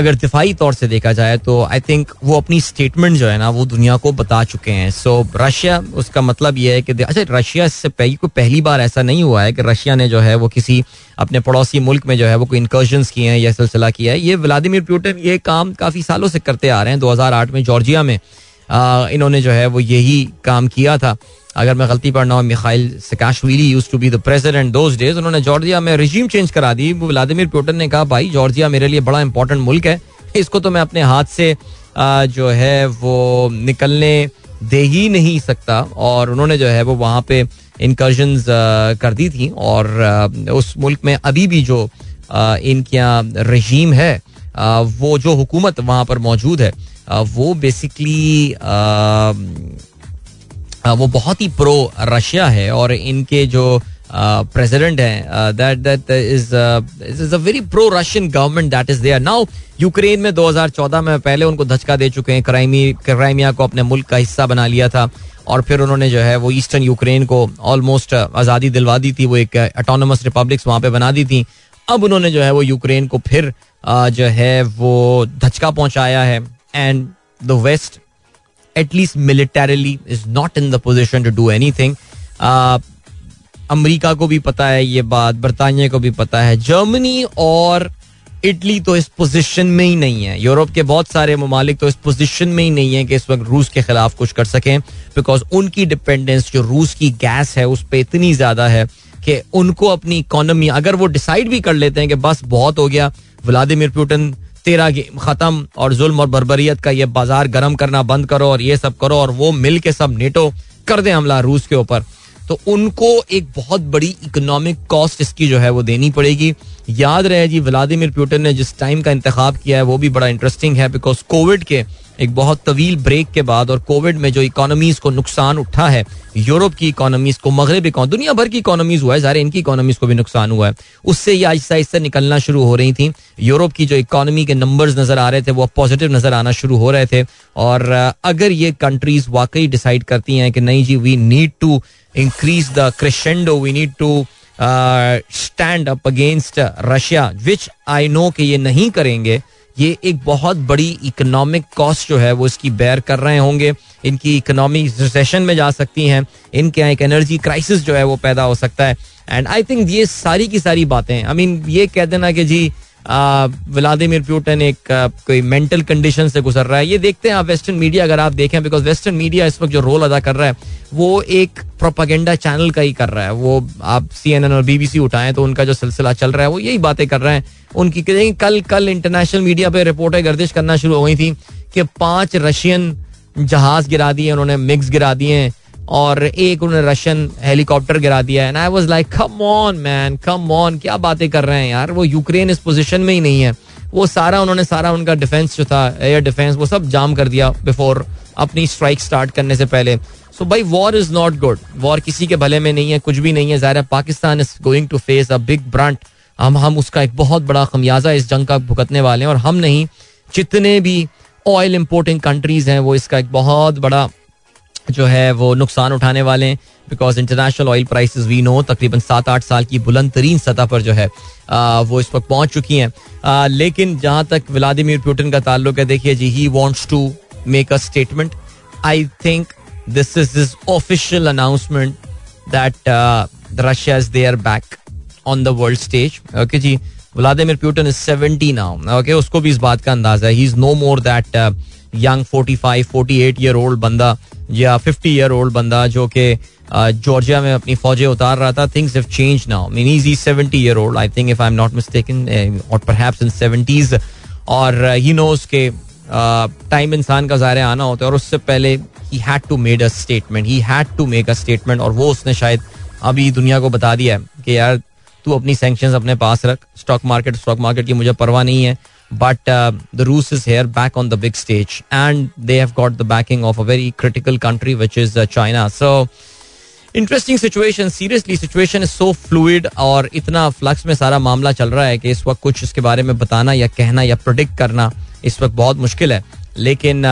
अगर दिफाई तौर से देखा जाए तो आई थिंक वो अपनी स्टेटमेंट जो है ना वो दुनिया को बता चुके हैं। सो so, रशिया उसका मतलब ये है कि अच्छा रशिया से पहली कोई पहली बार ऐसा नहीं हुआ है कि रशिया ने जो है वो किसी अपने पड़ोसी मुल्क में जो है वो कोई इंकर्जन किए हैं या सिलसिला किया है। ये व्लादिमिर पुटिन ये काम काफ़ी सालों से करते आ रहे हैं 2008 में जॉर्जिया में। इन्होंने जो है वो यही काम किया था। अगर मैं गलती पढ़ रहा हूँ, Mikhail Saakashvili used to be the president those days उन्होंने जॉर्जिया में रिजीम चेंज करा दी। व्लादिमिर पुटिन ने कहा, भाई, जॉर्जिया मेरे लिए बड़ा इंपॉर्टेंट मुल्क है। इसको तो मैं अपने हाथ से जो है वो निकलने दे ही नहीं सकता। और उन्होंने जो है वो वहाँ पे इनकर्जन कर दी थी। और उस मुल्क में अभी भी जो इनके यहाँ रजीम है वो जो हुकूमत वहाँ पर मौजूद है वो बेसिकली वो बहुत ही प्रो रशिया है और इनके जो प्रेसिडेंट हैं that that is is a very pro Russian government that is there now Ukraine में 2014 में पहले उनको धचका दे चुके हैं क्राइमी क्राइमिया को अपने मुल्क का हिस्सा बना लिया था और फिर उन्होंने जो है वो ईस्टर्न यूक्रेन को ऑलमोस्ट आज़ादी दिलवा दी थी, वो एक अटोनमस रिपब्लिक्स वहाँ पे बना दी थी। अब उन्होंने जो है वो यूक्रेन को फिर जो है वो धचका पहुँचाया है। And the west at least militarily is not in the position to do anything अमरीका को भी पता है ये बात, बरतानिया को भी पता है। जर्मनी और इटली तो इस पोजीशन में ही नहीं है। यूरोप के बहुत सारे ममालिक तो इस पोजीशन में ही नहीं है कि इस वक्त रूस के खिलाफ कुछ कर सकें। बिकॉज़ उनकी डिपेंडेंस जो रूस की गैस है, उस पर इतनी ज़्यादा है कि उनको अपनी इकोनॉमी अगर वो डिसाइड भी कर लेते हैं कि बस बहुत हो गया व्लादिमिर पुटिन तेरा गेम खत्म और जुल्म और बरबरीत का ये बाज़ार गर्म करना बंद करो और ये सब करो और वो मिल के सब नेटो कर दे हमला रूस के ऊपर। तो उनको एक बहुत बड़ी इकोनॉमिक कॉस्ट इसकी जो है वो देनी पड़ेगी। याद रहे जी, व्लादिमिर पुटिन ने जिस टाइम का इंतखब किया है, वो भी बड़ा इंटरेस्टिंग है बिकॉज़ कोविड के एक बहुत तवील ब्रेक के बाद और कोविड में जो इकोनॉमीज को नुकसान उठा है, यूरोप की इकोनॉमीज को, मगरब दुनिया भर की इकोनॉमीज हुआ है, ज़ाहिर इनकी इकोनॉमीज को भी नुकसान हुआ है। उससे ये आहिस्ता आहिस्ता निकलना शुरू हो रही थी। यूरोप की जो इकोनॉमी के नंबर्स नज़र आ रहे थे, वो पॉजिटिव नज़र आना शुरू हो रहे थे। और अगर ये कंट्रीज़ वाकई डिसाइड करती हैं कि नहीं जी we need to increase the crescendo we need to stand up against Russia which I know कि ये नहीं करेंगे ये एक बहुत बड़ी इकोनॉमिक कॉस्ट जो है वो इसकी बेयर कर रहे होंगे। इनकी इकोनॉमी रिसेशन में जा सकती हैं। इनके यहाँ एक एनर्जी क्राइसिस जो है वो पैदा हो सकता है। एंड आई थिंक ये सारी की सारी बातें आई मीन ये कह देना कि जी व्लादिमिर प्यूटन एक कोई मेंटल कंडीशन से गुजर रहा है। ये देखते हैं आप वेस्टर्न मीडिया अगर आप देखें बिकॉज़ वेस्टर्न मीडिया इस वक्त जो रोल अदा कर रहा है, वो एक प्रोपागेंडा चैनल का ही कर रहा है। वो आप सी एन एन और बीबीसी उठाएँ तो उनका जो सिलसिला चल रहा है, वो यही बातें कर रहे हैं। उनकी कल कल इंटरनेशनल मीडिया पे रिपोर्टें गर्दिश करना शुरू हो गई थी कि पाँच रशियन जहाज़ गिरा दिए, उन्होंने मिक्स गिरा दिए और एक उन्होंने रशियन हेलीकॉप्टर गिरा दिया। है I was like come on man come on क्या बातें कर रहे हैं यार? वो यूक्रेन इस पोजीशन में ही नहीं है। वो सारा उन्होंने सारा उनका डिफेंस जो था एयर डिफेंस वो सब जाम कर दिया बिफोर अपनी स्ट्राइक स्टार्ट करने से पहले। सो भाई war is not good war किसी के भले में नहीं है, कुछ भी नहीं है। ज़ाहिर Pakistan is going to face a big brunt हम हम उसका एक बहुत बड़ा खमियाजा इस जंग का भुगतने वाले हैं और हम नहीं जितने भी ऑयल इम्पोर्टिंग कंट्रीज़ हैं वो इसका एक बहुत बड़ा जो है वो नुकसान उठाने वाले हैं because international oil price we know तकरीबन सात आठ साल की बुलंद तरीन सतह पर जो है आ, वो इस वक्त पहुँच चुकी हैं। लेकिन जहाँ तक व्लादिमिर पुटिन का ताल्लुक है देखिए जी he wants to make a statement I think this is this official announcement that Russia is there back on the world stage okay ji Vladimir Putin is seventy now okay उसको भी इस बात का अंदाज़ा है। He is no more that young forty five forty eight year old बंदा या fifty year old बंदा जो कि जॉर्जिया में अपनी फौजें उतार रहा था। Things have change now mean is he seventy year old I think if I am not mistaken और परहैप्स इन सेवेंटीज और ही नोज़ के टाइम इंसान का ज़ाहिर आना होता है और उससे पहले ही had to made a statement he had to make a statement और वो उसने शायद अभी दुनिया को बता दिया है कि यार तू अपनी सेंक्शन अपने पास रख। स्टॉक मार्केट स्टॉक मार्केट की मुझे परवाह नहीं है। बट द रूस is here back on the big stage and have got the backing of a very critical country which is uh, China. So interesting situation seriously situation is so fluid और इतना flux में सारा मामला चल रहा है कि इस वक्त कुछ इसके बारे में बताना या कहना या प्रोडिक्ट करना इस वक्त बहुत मुश्किल है। लेकिन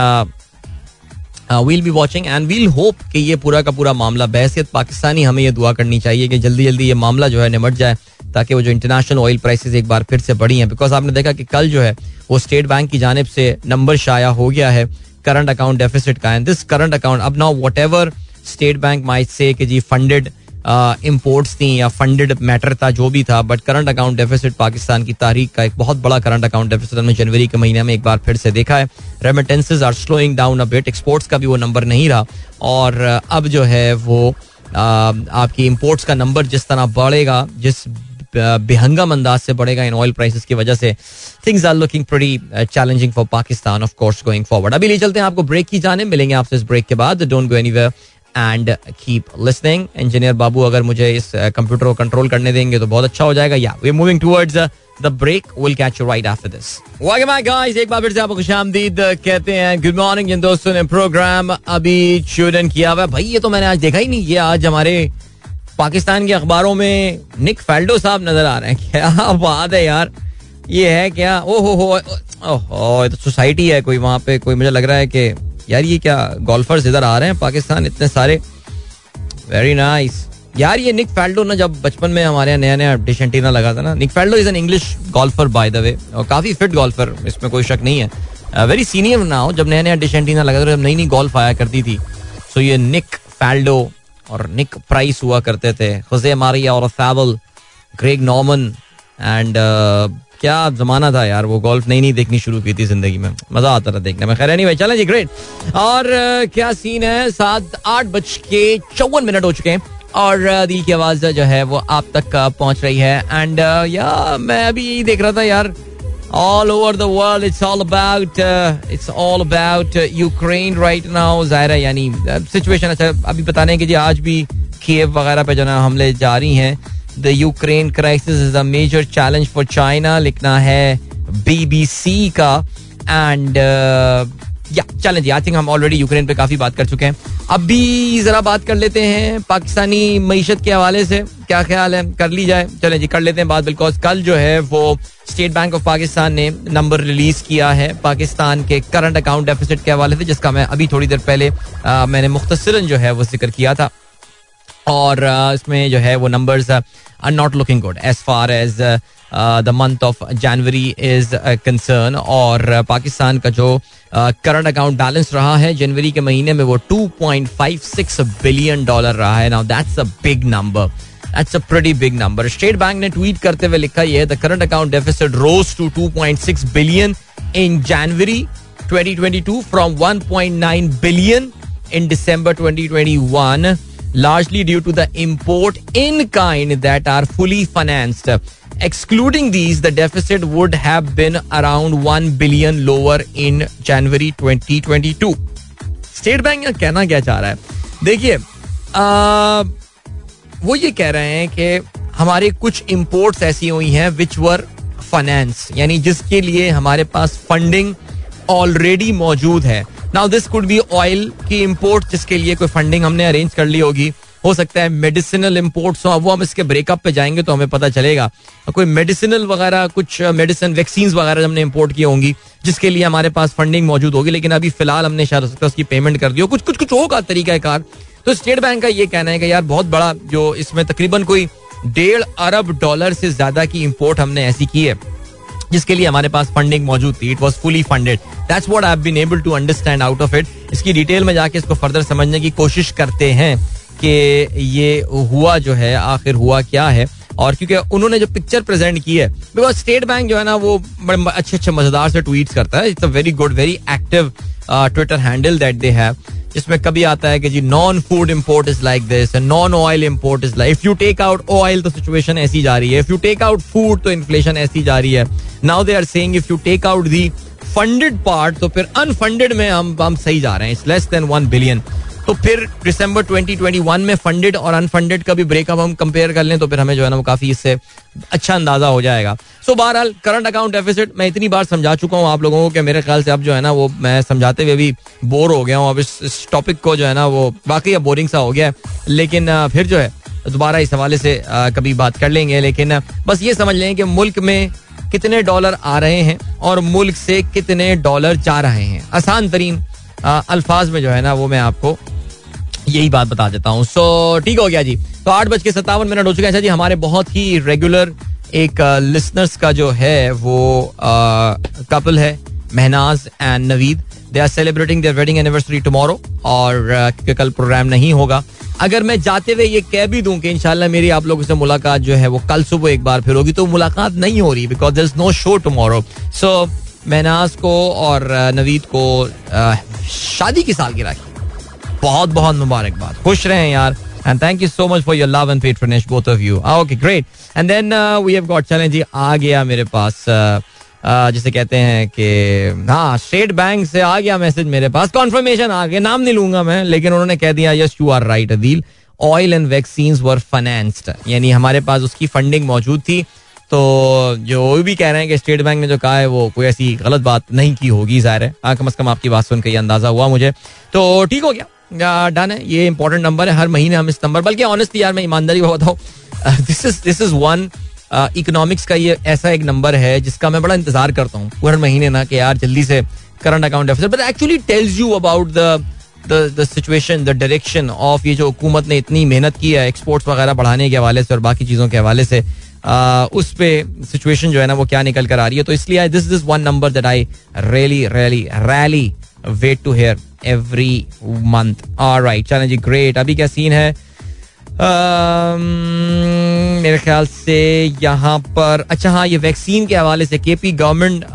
we'll be watching and we'll hope कि ये पूरा का पूरा मामला बहसियत पाकिस्तानी, हमें ये दुआ करनी चाहिए कि जल्दी जल्दी ये मामला जो है निमट जाए ताकि वो जो इंटरनेशनल ऑयल प्राइसेस एक बार फिर से बढ़ी हैं। बिकॉज़ आपने देखा कि कल जो है वो स्टेट बैंक की जानब से नंबर शाया हो गया है करंट अकाउंट डेफिसिट का एंड दिस करंट अकाउंट अब now whatever State Bank might say कि जी फंडेड इम्पोर्ट्स थी या फंडेड मैटर था, जो भी था but current account deficit Pakistan की तारीख का एक बहुत बड़ा करंट अकाउंट डेफिसिट हमने जनवरी के महीने में एक बार फिर से देखा है। Remittances are slowing down uh exports का भी वो नंबर नहीं रहा। और अब जो है वो आपकी इम्पोर्ट्स का नंबर जिस तरह बढ़ेगा, जिस बेहंगम अंदाज से बढ़ेगा इन ऑयल प्राइसेस की वजह से things are looking pretty challenging for Pakistan of course going forward अभी ले चलते हैं आपको ब्रेक की जाने। मिलेंगे आपसे इस ब्रेक के बाद। Don't go anywhere and keep listening engineer बाबू अगर मुझे इस कंप्यूटर को कंट्रोल करने देंगे तो बहुत अच्छा हो जाएगा। या we moving towards the break will catch you right after this welcome back guys एक बार फिर से आपको खुशामदीद कहते हैं गुड मॉर्निंग जिन दोस्तों ने प्रोग्राम अभी ट्यून किया हुआ भाई, ये तो मैंने आज देखा ही नहीं। किया आज हमारे पाकिस्तान के अखबारों में निक फेल्डो साहब नज़र आ रहे हैं। क्या बात है यार। ये है क्या? ओ हो हो ओहो तो सोसाइटी है कोई। वहाँ पे कोई मुझे लग रहा है कि यार ये क्या गोल्फर्स इधर आ रहे हैं पाकिस्तान? इतने सारे। वेरी नाइस यार ये निक फेल्डो ना जब बचपन में हमारे यहाँ नया नया डिश एंटीना लगा था ना Nick Faldo is an English golfer by the way और काफ़ी फिट गोल्फर इसमें कोई शक नहीं है। वेरी सीनियर ना हो जब नया नया डिश एंटीना लगा था, जब नई नई गोल्फ आया करती थी सो ये निक फेल्डो और निक प्राइस हुआ करते थे। खुजे मारिया और फैवल ग्रेग नॉर्मन एंड क्या जमाना था यार, वो गोल्फ नहीं नहीं देखनी शुरू की थी ज़िंदगी में। मज़ा आता था देखने में। खैर नहीं चले जी ग्रेट और क्या सीन है? सात आठ बज के चौवन मिनट हो चुके हैं। और दिल की आवाज़ जो है, वो आप तक पहुँच रही है। एंड या, मैं अभी यही देख रहा था यार। All over the world it's all about it's all about Ukraine right now ज़ाहिर यानी सिचुएशन अच्छा अभी बताने कि जी, आज भी खेव वगैरह पे जो ना हमले जारी हैं। The Ukraine crisis is a major challenge for China लिखना है बीबीसी का. एंड या चलें जी आई थिंक हम ऑलरेडी यूक्रेन पे काफ़ी बात कर चुके हैं. अभी जरा बात कर लेते हैं पाकिस्तानी मीशत के हवाले से. क्या ख्याल है? कर ली जाए. चलें जी कर लेते हैं बात. बिल्कुल कल जो है वो स्टेट बैंक ऑफ़ पाकिस्तान ने नंबर रिलीज़ किया है पाकिस्तान के करंट अकाउंट डेफिसिट के हवाले से जिसका मैं अभी थोड़ी देर पहले आ, मैंने मुख्तसरन जो है वो ज़िक्र किया था. और इसमें जो है वो numbers are not looking good as far as the month of January is concern और पाकिस्तान का जो करंट अकाउंट बैलेंस रहा है जनवरी के महीने में वो 2.56 बिलियन डॉलर रहा है. Now that's a big number that's a pretty big number State Bank ने ट्वीट करते हुए लिखा ये the current account deficit rose to 2.6 billion in January 2022 from 1.9 billion in December 2021 largely due to the import in kind that are fully financed. Excluding these, the deficit would have been around 1 billion lower in January 2022. State Bank यहाँ कहना क्या चाह रहा है देखिए वो ये कह रहे हैं कि हमारे कुछ इंपोर्ट्स ऐसी हुई हैं विच वर फाइनेंस यानी जिसके लिए हमारे पास फंडिंग ऑलरेडी मौजूद है now this could be oil की इम्पोर्ट जिसके लिए कोई फंडिंग हमने अरेंज कर ली होगी। हो सकता है मेडिसिनल इम्पोर्ट्स हो। वो हम इसके ब्रेकअप पे जाएँगे तो हमें पता चलेगा। कोई मेडिसिनल वगैरह, कुछ मेडिसिन वैक्सीन वगैरह हमने इम्पोर्ट की होंगी, जिसके लिए हमारे पास फंडिंग मौजूद होगी। लेकिन अभी फ़िलहाल हमने शायद हो सकता है उसकी पेमेंट कर दी हो। कुछ कुछ कुछ होगा तरीका कार। तो स्टेट बैंक का ये कहना है कि यार बहुत बड़ा जो इसमें तकरीबन कोई डेढ़ अरब डॉलर से ज़्यादा की इम्पोर्ट हमने ऐसी की है। जिसके लिए हमारे पास फंडिंग मौजूद थी. It was fully funded that's what I been able to understand out of it इसकी डिटेल में जाके इसको फर्दर समझने की कोशिश करते हैं कि ये हुआ जो है, आखिर हुआ क्या है? और क्योंकि उन्होंने जो पिक्चर प्रेजेंट की है बिकॉज़ स्टेट बैंक जो है ना, वो बड़े अच्छे अच्छे मज़ेदार से ट्वीट करता है. It's a very good very active Twitter handle that they have जिसमें कभी आता है कि जी non food import is like this non oil import is like if you take out oil तो सिचुएशन ऐसी जा रही है if you take out food तो इन्फ्लेशन ऐसी जा रही है. Now they are saying if you take out the funded part तो फिर अनफंडेड में हम हम सही जा रहे हैं. It's less than one billion तो फिर दिसंबर 2021 में फंडेड और अनफंडेड का भी ब्रेकअप हम कंपेयर कर लें तो फिर हमें जो है ना वो काफ़ी इससे अच्छा अंदाज़ा हो जाएगा। सो बहरहाल करंट अकाउंट डेफिसिट मैं इतनी बार समझा चुका हूँ आप लोगों को कि मेरे ख्याल से अब जो है ना वो मैं समझाते हुए भी बोर हो गया हूँ। अब इस, टॉपिक को जो है ना वो बाकी अब बोरिंग सा हो गया है। लेकिन फिर जो है दोबारा इस हवाले से कभी बात कर लेंगे लेकिन बस ये समझ लें कि मुल्क में कितने डॉलर आ रहे हैं और मुल्क से कितने डॉलर जा रहे हैं। आसान तरीन अल्फाज में जो है ना वो मैं आपको यही बात बता देता हूँ। सो ठीक हो गया जी। तो आठ बज के सत्तावन मिनट हो चुके हैं जी। हमारे बहुत ही रेगुलर एक लिसनर्स का जो है, वो कपल है, Mahnaz and Naveed. They are celebrating their wedding anniversary tomorrow और क्योंकि कल प्रोग्राम नहीं होगा। अगर मैं जाते हुए ये कह भी दूँ कि इंशाल्लाह मेरी आप लोगों से मुलाकात जो है, वो कल सुबह एक बार फिर होगी तो मुलाकात नहीं हो रही because there is no show tomorrow so Mahnaz को और नवीद को शादी की साल की। बहुत बहुत मुबारकबाद। खुश रहे यार। And thank you so much for your love and patronage both of you okay great and then we have got challenge जी आ गया मेरे पास uh, जिसे कहते हैं कि हाँ स्टेट बैंक से आ गया मैसेज मेरे पास। कॉन्फर्मेशन आ गया। नाम नहीं लूँगा मैं लेकिन उन्होंने कह दिया yes you are right Adeel oil and vaccine were financed यानी हमारे पास उसकी फंडिंग मौजूद थी। तो जो भी कह रहे हैं कि स्टेट बैंक ने जो कहा है वो कोई ऐसी गलत बात नहीं की होगी ज़ाहिर है। हाँ, कम अज कम आपकी बात सुन के अंदाज़ा हुआ मुझे। तो ठीक हो गया। डन है ये इंपॉर्टेंट नंबर है, हर महीने हम इस नंबर बल्कि ऑनेस्टली यार, मैं ईमानदारी बताऊँ this is this is one economics का ये ऐसा एक नंबर है, जिसका मैं बड़ा इंतज़ार करता हूँ हर महीने ना कि यार जल्दी से current account deficit but actually tells you about the the situation the direction of ये जो हुकूमत ने इतनी मेहनत की है एक्सपोर्ट्स वगैरह बढ़ाने के हवाले से और बाकी चीज़ों के हवाले से उस पे सिचुएशन जो है ना, वो क्या निकल कर आ रही है। तो इसलिए this is one number that I really really really wait to hear every month right चलें जी ग्रेट अभी क्या सीन है? मेरे ख्याल से यहाँ पर अच्छा हाँ ये वैक्सीन के हवाले से केपी गवर्नमेंट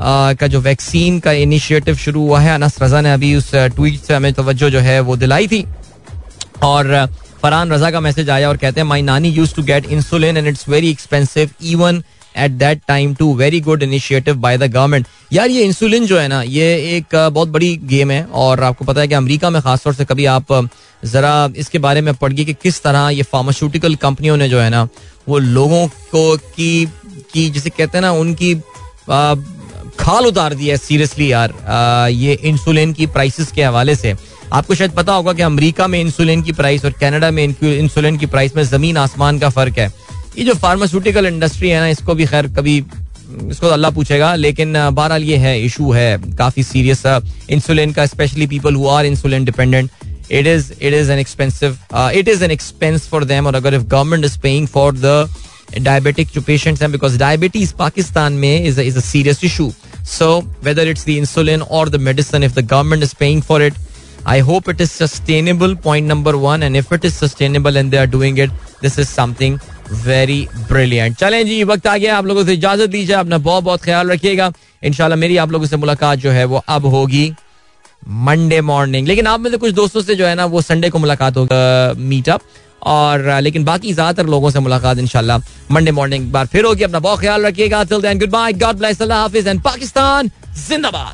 का जो वैक्सीन का इनिशिएटिव शुरू हुआ है अनस रजा ने अभी उस ट्वीट से हमें तवज्जो जो है वो दिलाई थी। और फरहान रजा का मैसेज आया और कहते हैं माई नानी use to get insulin and it's very expensive even at that time too very good initiative by the government यार ये इंसुलिन जो है ना ये एक बहुत बड़ी गेम है और आपको पता है कि अमेरिका में खासतौर से कभी आप जरा इसके बारे में पढ़ गई कि किस तरह ये फार्मास्यूटिकल कंपनियों ने जो है ना वो लोगों को की की जिसे कहते हैं ना उनकी आ, खाल उतार दी है सीरियसली यार आ, ये इंसुलिन की प्राइसेस के हवाले से। आपको शायद पता होगा कि अमेरिका में इंसुलिन की प्राइस और कनाडा में इंसुलिन की प्राइस में ज़मीन आसमान का फ़र्क है। ये जो फार्मास्यूटिकल इंडस्ट्री है ना, इसको भी खैर कभी, इसको तो अल्लाह पूछेगा, लेकिन बहरहाल ये है इशू है, काफ़ी सीरियस इंसुलिन का specially people who are insulin dependent it is it is an expensive it is an expense for them और अगर if government is paying for the diabetic जो पेशेंट्स हैं बिकॉज़ डायबिटीज़ पाकिस्तान में is is a serious issue so whether it's the insulin और the medicine if the government is paying for it I hope it is sustainable point number one and if it is sustainable and they are doing it this is something very brilliant चलें जी, वक्त आ गया आप लोगों से इजाज़त दीजिए, अपना बहुत बहुत ख्याल रखिएगा। इनशाला मेरी आप लोगों से मुलाकात जो है वो अब होगी मंडे मॉर्निंग लेकिन आप में से कुछ दोस्तों से जो है ना, वो संडे को मुलाकात होगा मीटअप और लेकिन बाकी ज़्यादातर लोगों से मुलाकात इंशाल्लाह मंडे मॉर्निंग बार फिर होगी। अपना बहुत ख्याल रखिएगा। गुड बाय गॉड ब्लेस अल्लाह हाफिज. एंड पाकिस्तान, जिंदाबाद।